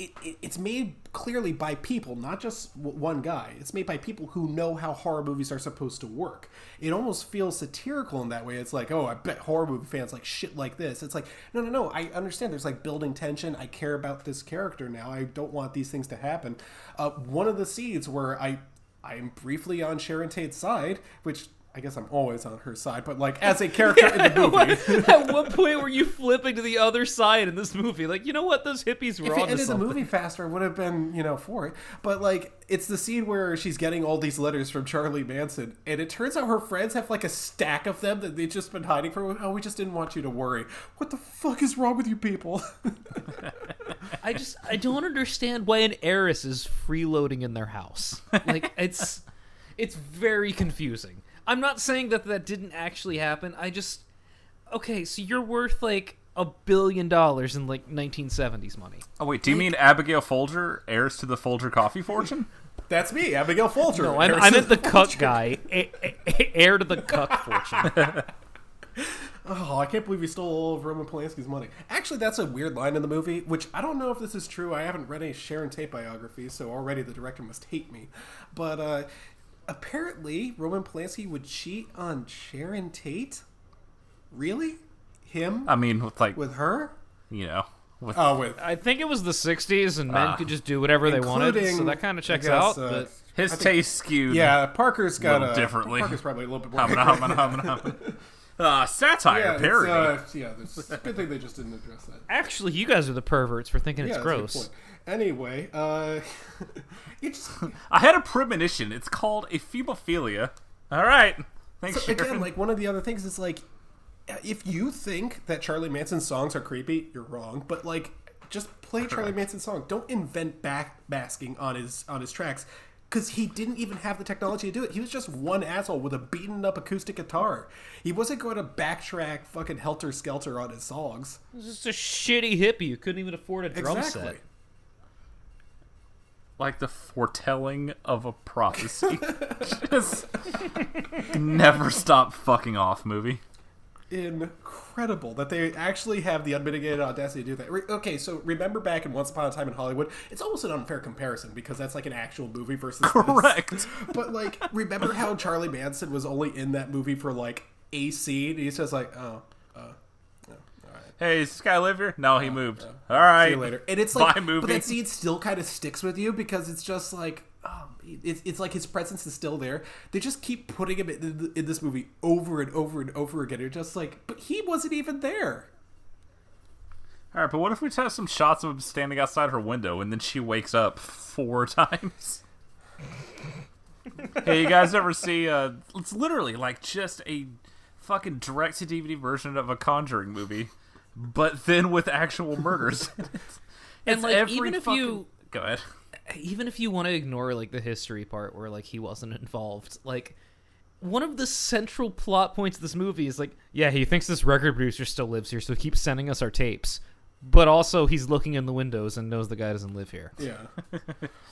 It, it, it's made clearly by people, not just one guy. It's made by people who know how horror movies are supposed to work. It almost feels satirical in that way. It's like, oh, I bet horror movie fans like shit like this. It's like, no, no, no. I understand. There's like building tension. I care about this character now. I don't want these things to happen. Uh, one of the scenes where I I'm briefly on Sharon Tate's side, which I guess I'm always on her side, but like as a character in the movie. At what point were you flipping to the other side in this movie? Like, you know what? Those hippies were if on it to ended the movie faster, I would have been, you know, for it. But like, it's the scene where she's getting all these letters from Charlie Manson, and it turns out her friends have like a stack of them that they've just been hiding from. Oh, we just didn't want you to worry. What the fuck is wrong with you people? I just I don't understand why an heiress is freeloading in their house. Like it's it's very confusing. I'm not saying that that didn't actually happen. I just okay. So you're worth like a billion dollars in like 1970s money. Oh wait, do you mean Abigail Folger, heirs to the Folger coffee fortune? That's me, Abigail Folger. No, I'm, I meant the cuck guy, a- a- heir to the cuck fortune. Oh, I can't believe he stole all of Roman Polanski's money. Actually, that's a weird line in the movie, which I don't know if this is true. I haven't read any Sharon Tate biographies, so already the director must hate me. But uh, apparently, Roman Polanski would cheat on Sharon Tate. Really? Him I mean, with like with her? you know, with Oh, with I think it was the 60s and men Ah. could just do whatever they wanted, so that kind of checks guess, out. uh, but his taste skewed. yeah. Parker's got little a differently. Parker's probably a little bit more. Hummin' hummin' hummin' hummin'. Uh, satire yeah, it's, parody. uh, yeah, it's a good thing they just didn't address that. actually, you guys are the perverts for thinking Yeah, it's that's a good gross. Point. Anyway, uh, it just I had a premonition. It's called a phebophilia. All right. Thanks, So again, like one of the other things is like, if you think that Charlie Manson's songs are creepy, you're wrong. But like, just play Charlie Manson's song. Don't invent back masking on his on his tracks. because he didn't even have the technology to do it. He was just one asshole with a beaten up acoustic guitar. He wasn't going to backtrack fucking helter skelter on his songs. He's just a shitty hippie who couldn't even afford a drum Exactly. set. Like the foretelling of a prophecy. Just never stop fucking off movie. Incredible that they actually have the unmitigated audacity to do that. Re- Okay, so remember back in Once Upon a Time in Hollywood? It's almost an unfair comparison because that's like an actual movie versus this. Correct. But like, remember how Charlie Manson was only in that movie for like a scene? He's just like, oh, uh, Hey, does this guy live here? No, he moved. All right. see you later. And it's like, Bye, movie. but that scene still kind of sticks with you because it's just like, oh, it's, it's like his presence is still there. They just keep putting him in, in this movie over and over and over again. You're just like, but he wasn't even there. All right, but what if we just have some shots of him standing outside her window and then she wakes up four times? hey, you guys ever see? Uh, it's literally like just a fucking direct to DVD version of a Conjuring movie, but then with actual murders. And It's like, every even if fucking- you go ahead. even if you want to ignore like the history part where like he wasn't involved, like one of the central plot points of this movie is like, yeah, he thinks this record producer still lives here, so he keeps sending us our tapes. But also, he's looking in the windows and knows the guy doesn't live here. Yeah.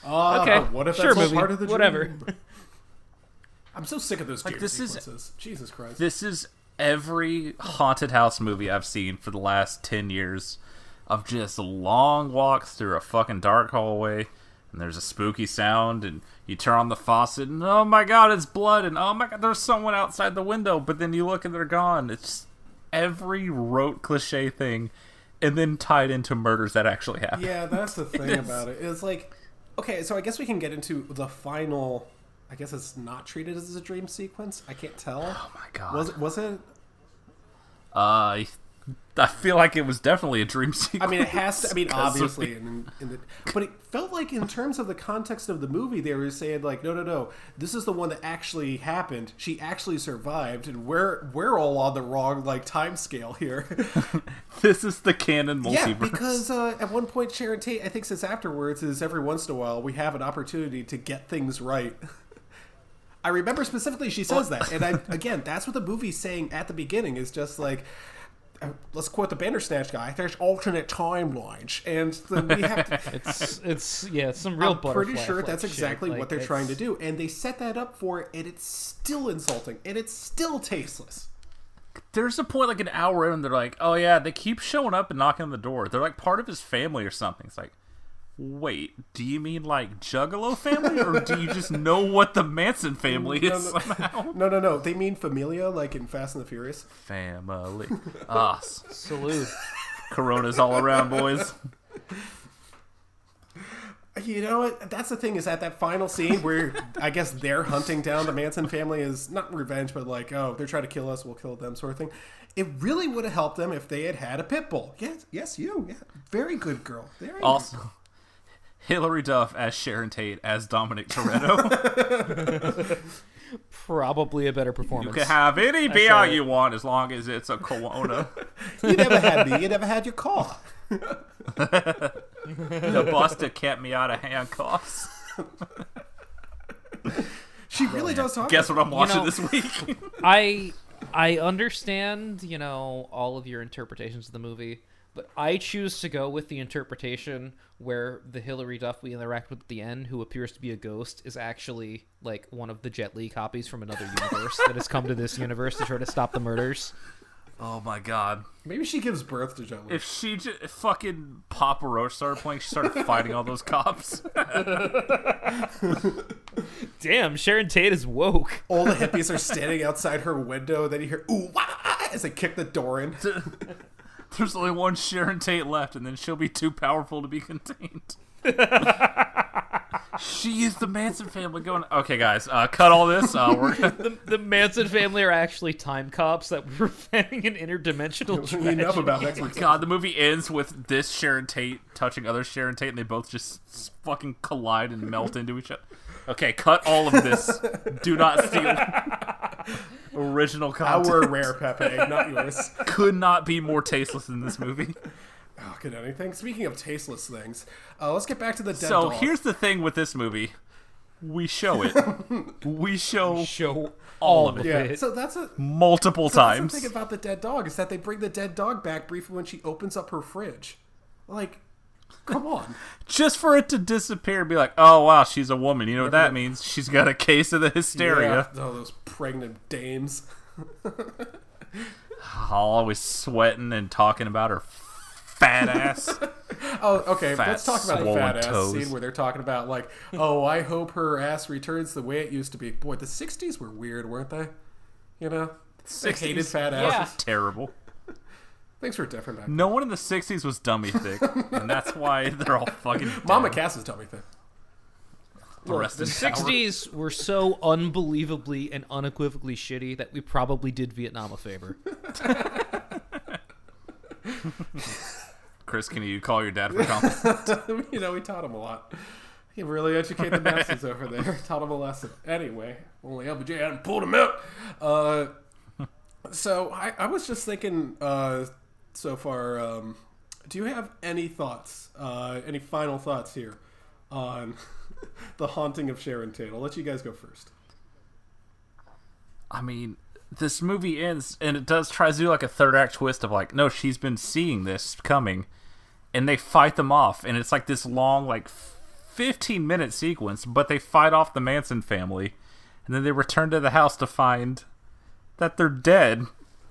Uh, Okay, What if sure, that's all movie. part of the Whatever. I'm so sick of those Like, dream this is- Jesus Christ. This is every haunted house movie I've seen for the last 10 years of just long walks through a fucking dark hallway and there's a spooky sound and you turn on the faucet and oh my god it's blood and oh my god there's someone outside the window but then you look and they're gone it's every rote cliche thing and then tied into murders that actually happen Yeah, that's the thing is. about it. It's like, okay, so I guess we can get into the final. I guess it's not treated as a dream sequence. I can't tell. oh my god Was it? Was it? uh, I, I feel like it was definitely a dream sequence I mean, it has to. I mean, obviously, in, in the, but it felt like in terms of the context of the movie, they were saying like, no, no, no, this is the one that actually happened. She actually survived, and we're we're all on the wrong like time scale here. this is the canon multiverse Yeah, because uh, at one point Sharon Tate, I think, says afterwards, is every once in a while we have an opportunity to get things right. I remember specifically she says that, and I again, that's what the movie's saying at the beginning is just like. uh, Let's quote the Bandersnatch guy. There's alternate timelines, and then we have to. It's it's yeah, it's some real. I'm pretty sure that's exactly Like, what they're trying to do, and they set that up for it, and it's still insulting, and it's still tasteless. there's a point like an hour in they're like oh yeah they keep showing up and knocking on the door they're like part of his family or something it's like wait do you mean like juggalo family or do you just know what the manson family No, is no. somehow No, no, no. They mean familia, like in Fast and the Furious. family ah, us Salute. coronas all around boys You know what? That's the thing is at that final scene where I guess they're hunting down the Manson family is not revenge, but like, oh, they're trying to kill us, we'll kill them, sort of thing. It really would have helped them if they had had a pit bull. Yes, yes, you. Yeah, very good girl. Very also Hilary Duff as Sharon Tate as Dominic Toretto. Probably a better performance. you can have any saw beer you want as long as it's a Corona. You never had me. You never had your car. the buster kept me out of handcuffs. She really does talk. Guess what I'm watching know- this week? I I understand, you know, all of your interpretations of the movie, but I choose to go with the interpretation where the Hilary Duff we interact with at the end, who appears to be a ghost, is actually like one of the Jet Li copies from another universe that has come to this universe to try to stop the murders. oh my god. Maybe she gives birth to John. If she just if fucking Papa Roach started playing, she started fighting all those cops. Damn, Sharon Tate is woke. All the hippies are standing outside her window, then you hear ooh wah as they kick the door in. There's only one Sharon Tate left, and then she'll be too powerful to be contained. she is the Manson family going. Okay, guys, uh, cut all this. Uh, we're gonna... The Manson family are actually time cops that were preventing an interdimensional tragedy. Enough about next week's God, the movie ends with this Sharon Tate touching other Sharon Tate, and they both just s- fucking collide and melt into each other. Okay, cut all of this. Do not steal original content. Our rare Pepe, not yours. could not be more tasteless in this movie. Oh, good anything. Speaking of tasteless things, uh, let's get back to the dead dog. So dog. here's the thing with this movie. We show it. we show Show all all of of it Yeah, so that's a multiple so that's times. the thing about the dead dog is that they bring the dead dog back briefly when she opens up her fridge. Like, come on. Just for it to disappear and be like, oh wow, she's a woman. You know what that means? She's got a case of the hysteria. Yeah. Oh, those pregnant dames. Always sweating and talking about her fat ass. Oh, okay. Fat, let's talk about the fat ass toes. scene where they're talking about like, oh, I hope her ass returns the way it used to be. Boy, the '60s were weird, weren't they? You know, they hated fat yeah. Terrible. Things were different back then. No one in the '60s was dummy thick, and that's why they're all fucking. Dead. Mama Cass's tummy thing. Rest The in power. '60s were so unbelievably and unequivocally shitty that we probably did Vietnam a favor. Chris, can you call your dad for comments? you know, we taught him a lot. He really educated the masses over there. Taught him a lesson. Anyway, only LBJ hadn't pulled him out. Uh, so I, I was just thinking uh, so far. Um, do you have any thoughts? Uh, any final thoughts here on the haunting of Sharon Tate? I'll let you guys go first. I mean, this movie ends, and it does try to do like a third act twist of like, no, she's been seeing this coming, and they fight them off, and it's like this long, like, fifteen minute sequence, but they fight off the Manson family, and then they return to the house to find that they're dead,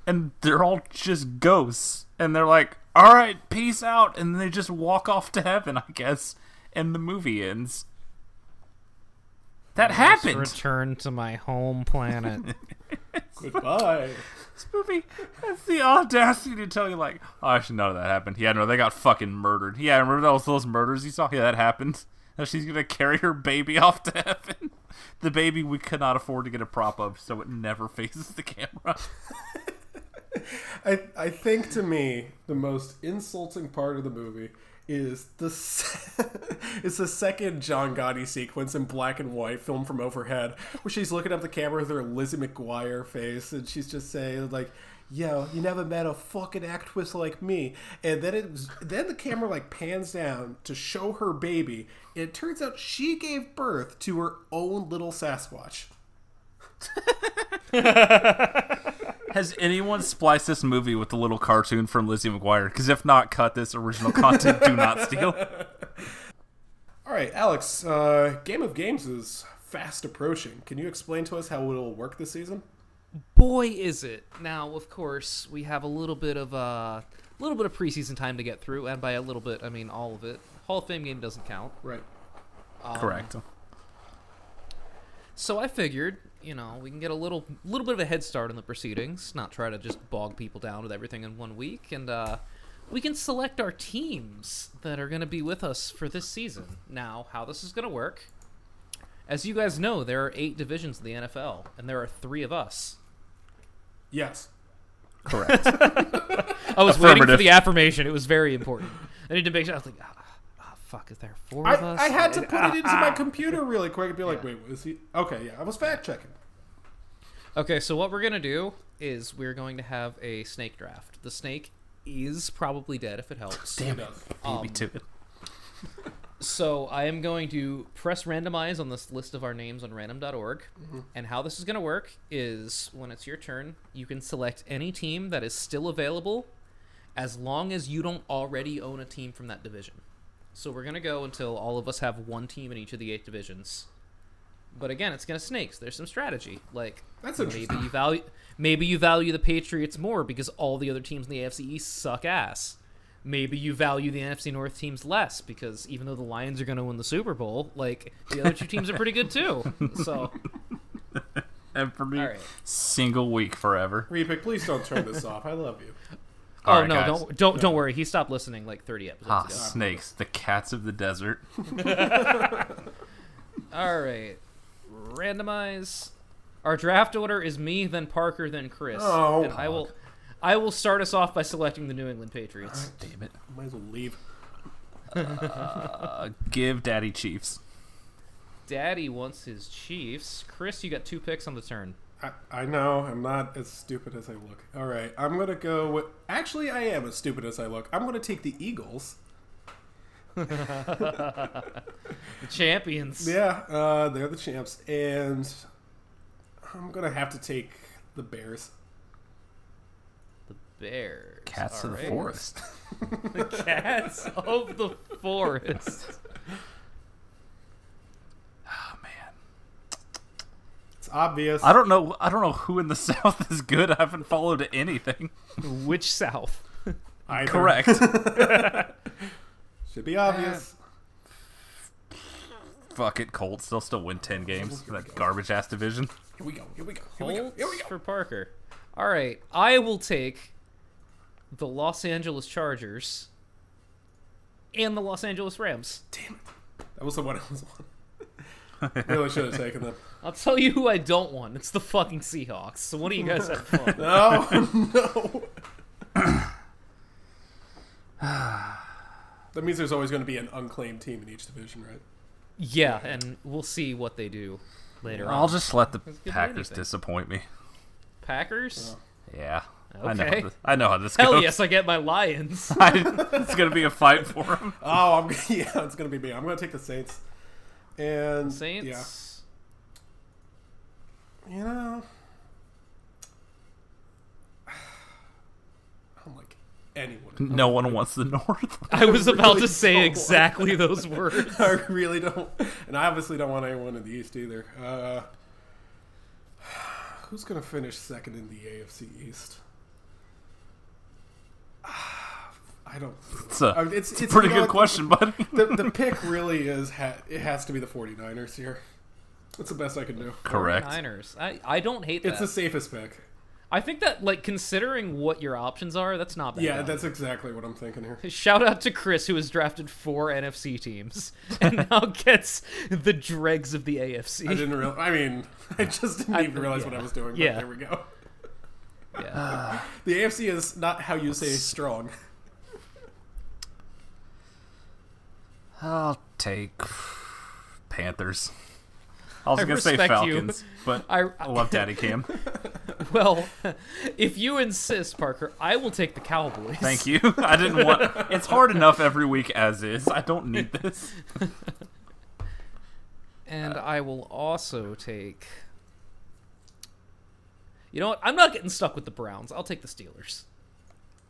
and they're all just ghosts, and they're like, all right, peace out, and they just walk off to heaven, I guess, and the movie ends. That happened. Return to my home planet. Goodbye. This movie has the audacity to tell you, like, oh, actually, none of that happened. Yeah, no, they got fucking murdered. Yeah, remember those those murders you saw? Yeah, that happened. Now she's gonna carry her baby off to heaven. The baby we could not afford to get a prop of, so it never faces the camera. I, I think to me the most insulting part of the movie is the se- is the second John Gotti sequence in black and white filmed from overhead where she's looking up the camera with her Lizzie McGuire face and she's just saying like yo you never met a fucking actress like me. And then it was, then the camera like pans down to show her baby and it turns out she gave birth to her own little Sasquatch Has anyone spliced this movie with the little cartoon from Lizzie McGuire? Because if not, cut this original content. do not steal. All right, Alex. Uh, Game of Games is fast approaching. Can you explain to us how it'll work this season? Boy, is it! Now, of course, we have a little bit of uh, a little bit of preseason time to get through, and by a little bit, I mean all of it. Hall of Fame game doesn't count. Right. Correct. So I figured, you know, we can get a little little bit of a head start in the proceedings, not try to just bog people down with everything in one week, and uh, we can select our teams that are going to be with us for this season. Now, how this is going to work, as you guys know, there are eight divisions in the NFL, and there are three of us. Yes. Correct. I was waiting for the affirmation. It was very important. I need to make sure. I was like, ah, ah, fuck, is there four I, of us? I had to put it into my computer really quick and be like, wait, was he? Okay, yeah, I was fact checking. Okay, so what we're gonna do is we're going to have a snake draft. The snake is probably dead if it helps. Damn it. Baby um, to it. So I am going to press randomize on this list of our names on random.org. Mm-hmm. And how this is going to work is when it's your turn, you can select any team that is still available as long as you don't already own a team from that division. So we're going to go until all of us have one team in each of the eight divisions. But again, it's going to snakes. There's some strategy. Like That's maybe you value maybe you value the Patriots more because all the other teams in the AFC East suck ass. Maybe you value the NFC North teams less because even though the Lions are going to win the Super Bowl, like the other two teams are pretty good too. So, And for me, single week forever. Repick, please don't turn this off. I love you. Oh All right, no, guys. don't don't don't worry. He stopped listening like 30 episodes Ah, ago. snakes, the cats of the desert. All right, randomize. Our draft order is me, then Parker, then Chris. Oh, and I will, I will start us off by selecting the New England Patriots. Damn it. Might as well leave. Uh, give Daddy Chiefs. Daddy wants his Chiefs. Chris, you got two picks on the turn. I, I know I'm not as stupid as I look. All right, I'm gonna go with. Actually, I am as stupid as I look. I'm gonna take the Eagles. The champions. Yeah, uh, they're the champs, and I'm gonna have to take the Bears. The Bears. Cats of the forest. The cats of the forest. Oh man. It's obvious. I don't know. I don't know who in the South is good. I haven't followed anything. Which South? Either. Correct. Should be obvious. Fuck it, Colts. They'll still win ten games. That garbage ass division. Here we go. Here we go. Here we go. Colts Here we go. for Parker. All right, I will take the Los Angeles Chargers and the Los Angeles Rams. Damn it. That was the one I was on. really should have taken them. I'll tell you who I don't want. It's the fucking Seahawks. So what do you guys have fun. No, no. that means there's always going to be an unclaimed team in each division, right? yeah, and we'll see what they do later on. I'll on. just let the Let's get to Packers disappoint me. Packers? Yeah. I know. How Okay. this, I know how this Hell goes. yes, I get my Lions. I, it's gonna be a fight for them. Oh, I'm yeah, it's going to be me. I'm going to take the Saints. And Saints. yeah, you know, I don't like anyone. No one wants the North. I was about really to say exactly those words. I really don't, and I obviously don't want anyone in the East either. Uh, who's going to finish second in the AFC East? I don't. It's a, I mean, it's, it's- a pretty you know good what? question, buddy. The, the pick really is. Ha- it has to be the 49ers here. That's the best I can do. Correct. Niners. I, I don't hate that. It's the safest pick. I think that, like, considering what your options are, that's not bad. Yeah, that's exactly what I'm thinking here. Shout out to Chris, who has drafted four NFC teams and now gets the dregs of the AFC. I didn't real. I mean, I just didn't I- even realize what. I was doing. But Yeah. there we go. Yeah. The AFC is not how you say strong. I'll take Panthers. I was I gonna say respect you. Falcons, but I- I, love Daddy Cam. well, if you insist, Parker, I will take the Cowboys. Thank you. I didn't want. It's hard enough every week as is. I don't need this. And I will also take. You know what? I'm not getting stuck with the Browns. I'll take the Steelers.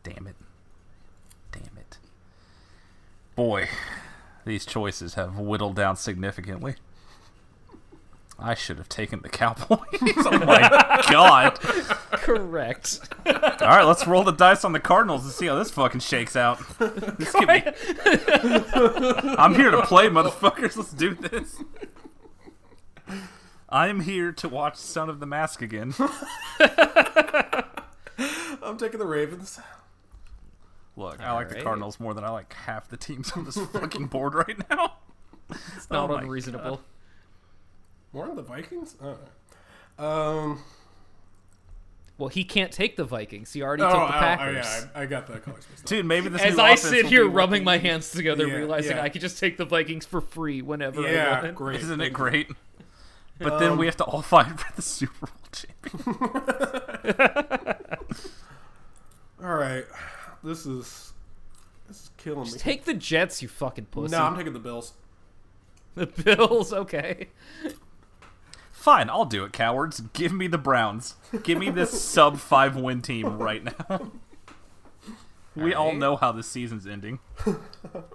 Damn it. Damn it. Boy, these choices have whittled down significantly. I should have taken the Cowboys. oh my god. Correct. All right, let's roll the dice on the Cardinals and see how this fucking shakes out. This could be. I'm here to play, motherfuckers. Let's do this. I'm here to watch Son of the Mask again. I'm taking the Ravens. Look, I like the Alright. Cardinals more than I like half the teams on this fucking board right now. It's not Oh my unreasonable. More on the Vikings. All right. Um. Well, he can't take the Vikings. He already Oh, took the oh, Packers. yeah, I, I got the colors mixed up. Dude, maybe this As new I sit here be rubbing my hands together, Yeah, realizing yeah. I could just take the Vikings for free whenever I Yeah, great. Isn't it great? But then we have to all fight for the Super Bowl champion. All right. This is this is killing me. Take the Jets, you fucking pussy. no, I'm taking the Bills. the Bills. Okay. Fine, I'll do it, cowards. Give me the Browns. Give me this sub five win team right now. We all Alright. Oh, know how this season's ending,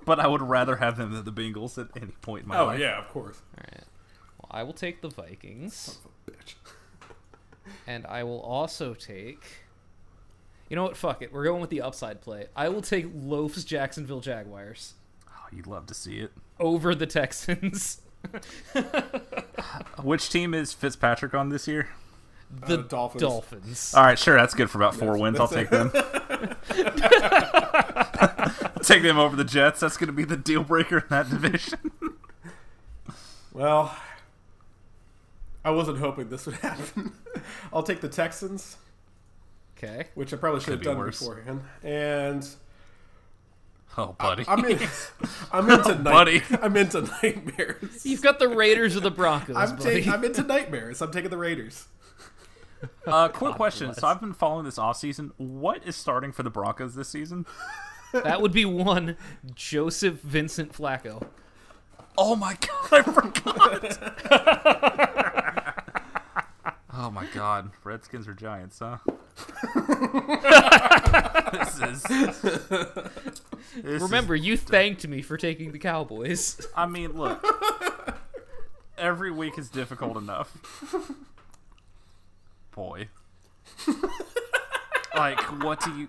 but I would rather have them than the Bengals at any point in my Oh life. yeah, of course. All right. Well, I will take the Vikings, Bitch. and I will also take. You know what? Fuck it. We're going with the upside play. I will take Loaf's Jacksonville Jaguars Oh, you'd love to see it. over the Texans. Which team is Fitzpatrick on this year? The Uh, Dolphins. Dolphins. All right, sure, that's good for about four wins. I'll take them. I'll take them over the Jets. That's going to be the deal breaker in that division. Well, I wasn't hoping this would happen. I'll take the Texans, Okay. which I probably should have be done worse. beforehand. And Oh, buddy. I'm in, I'm into night, buddy. I'm into nightmares. You've got the Raiders or the Broncos, I'm, buddy. ta- I'm into nightmares. I'm taking the Raiders. Uh, quick question. bless. So I've been following this offseason. What is starting for the Broncos this season? That would be one Joseph Vincent Flacco. Oh my god, I forgot. oh my god, Redskins or Giants, huh? this is. Remember, is- you thanked me for taking the Cowboys. I mean, look. Every week is difficult enough. Boy. like, what do you.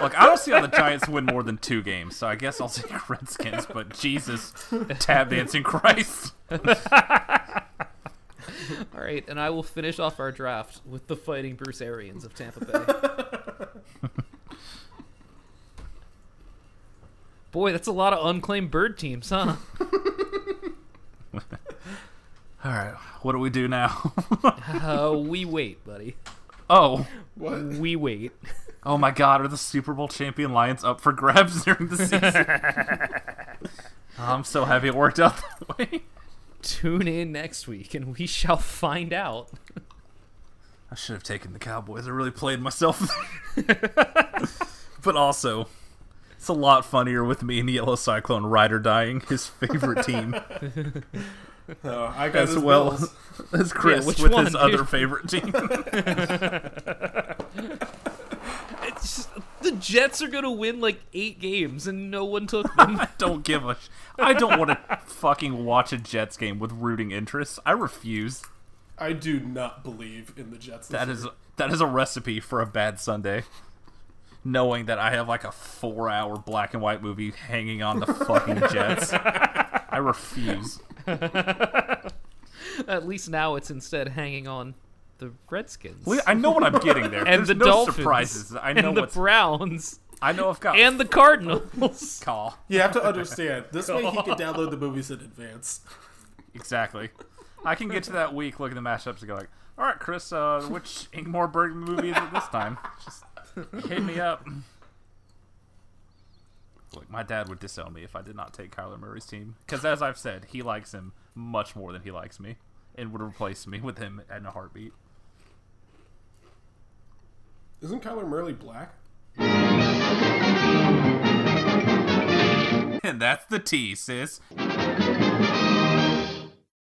Look, I don't see how the Giants win more than two games, so I guess I'll take Redskins, but Jesus, tab dancing Christ. All right, and I will finish off our draft with the Fighting Bruce Arians of Tampa Bay. Boy, that's a lot of unclaimed bird teams, huh? All right, what do we do now? Uh, we wait, buddy. oh, We wait. oh my God, are the Super Bowl champion Lions up for grabs during the season? I'm so happy it worked out that way. Tune in next week, and we shall find out. I should have taken the Cowboys. I really played myself. but also, it's a lot funnier with me and the Yellow Cyclone Rider dying, his favorite team, Oh, I got as well bills. as Chris which with one, his dude? other favorite team. It's just- the Jets are gonna win like eight games, and no one took them. I don't give a. Sh- I don't want to fucking watch a Jets game with rooting interest. I refuse. I do not believe in the Jets. this That year. is that is a recipe for a bad Sunday. Knowing that I have like a four-hour black and white movie hanging on the fucking Jets, I refuse. At least now it's instead hanging on the Redskins Wait, I know what I'm getting there. and There's the no Dolphins, surprises. I know and the what's. Browns I know I've got and the Cardinals. call You have to understand. This way, he can download the movies in advance. exactly. I can get to that week, look at the mashups, and go like, "All right, Chris, uh, which Ingmar Bergman movie is it this time? Just hit me up." Look, my dad would disown me if I did not take Kyler Murray's team because, as I've said, he likes him much more than he likes me, and would replace me with him in a heartbeat. Isn't Kyler Murray black? And that's the T, sis.